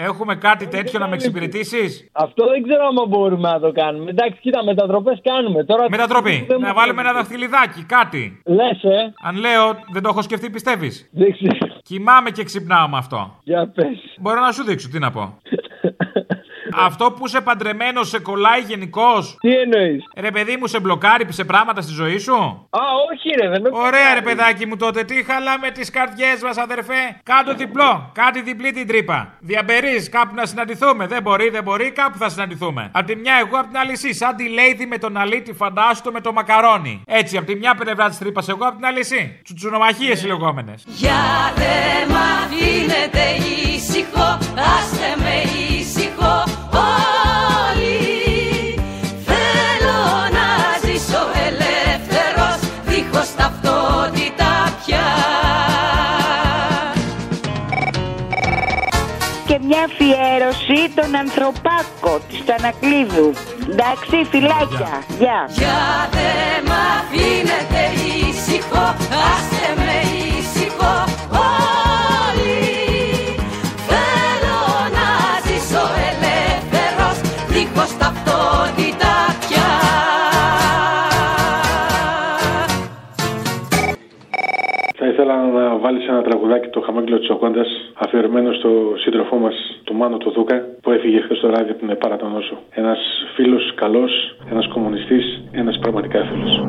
Έχουμε κάτι τέτοιο να με εξυπηρετήσεις; Αυτό δεν ξέρω άμα μπορούμε να το κάνουμε. Εντάξει, κοίτα, μετατροπές κάνουμε. Τώρα Μετατροπή. δεν Να μου βάλουμε ένα φαίνεται. δαχτυλιδάκι, κάτι. Λες, ε. Αν λέω, δεν το έχω σκεφτεί, πιστεύεις; Δεν ξέρω. Κοιμάμαι και ξυπνάω με αυτό. Για πες. Μπορώ να σου δείξω, τι να πω. Αυτό που είσαι παντρεμένος σε κολλάει γενικώς; Τι εννοείς; Ρε παιδί μου, σε μπλοκάρει σε πράγματα στη ζωή σου; Α, όχι, ρε, δεν με Ωραία, ρε παιδάκι μου τότε. Τι χαλάμε τις καρδιές μας, αδερφέ; Κάτω διπλό. Κάτι διπλή την τρύπα. Διαμπερείς κάπου να συναντηθούμε. Δεν μπορεί, δεν μπορεί, κάπου θα συναντηθούμε. Απ' τη μια εγώ, απ' την άλλη εσύ. Σαν τη Lady με τον αλήτη, φαντάστο με το μακαρόνι. Έτσι, απ' τη μια πλευρά της τρύπας εγώ, απ' την άλλη εσύ. Τσουτσουνομαχίες οι λεγόμενες. Για δε μ' αφήνετε ήσυχο, άστε με αφιέρωση τον ανθρωπάκο της Τανακλείδου. Εντάξει, φυλάκια. Γεια. Για δε μ' αφήνετε ήσυχο, άστε με ήσυχο βάλεις ένα τραγουδάκι το χαμόγελο της Οκόντα αφιερωμένο στο σύντροφό μας, του Μάνο του Δούκα, που έφυγε χθες το ράδιο από την Παρατονόσο. Ένας φίλος καλός, ένας κομμουνιστής, ένας πραγματικά φίλος.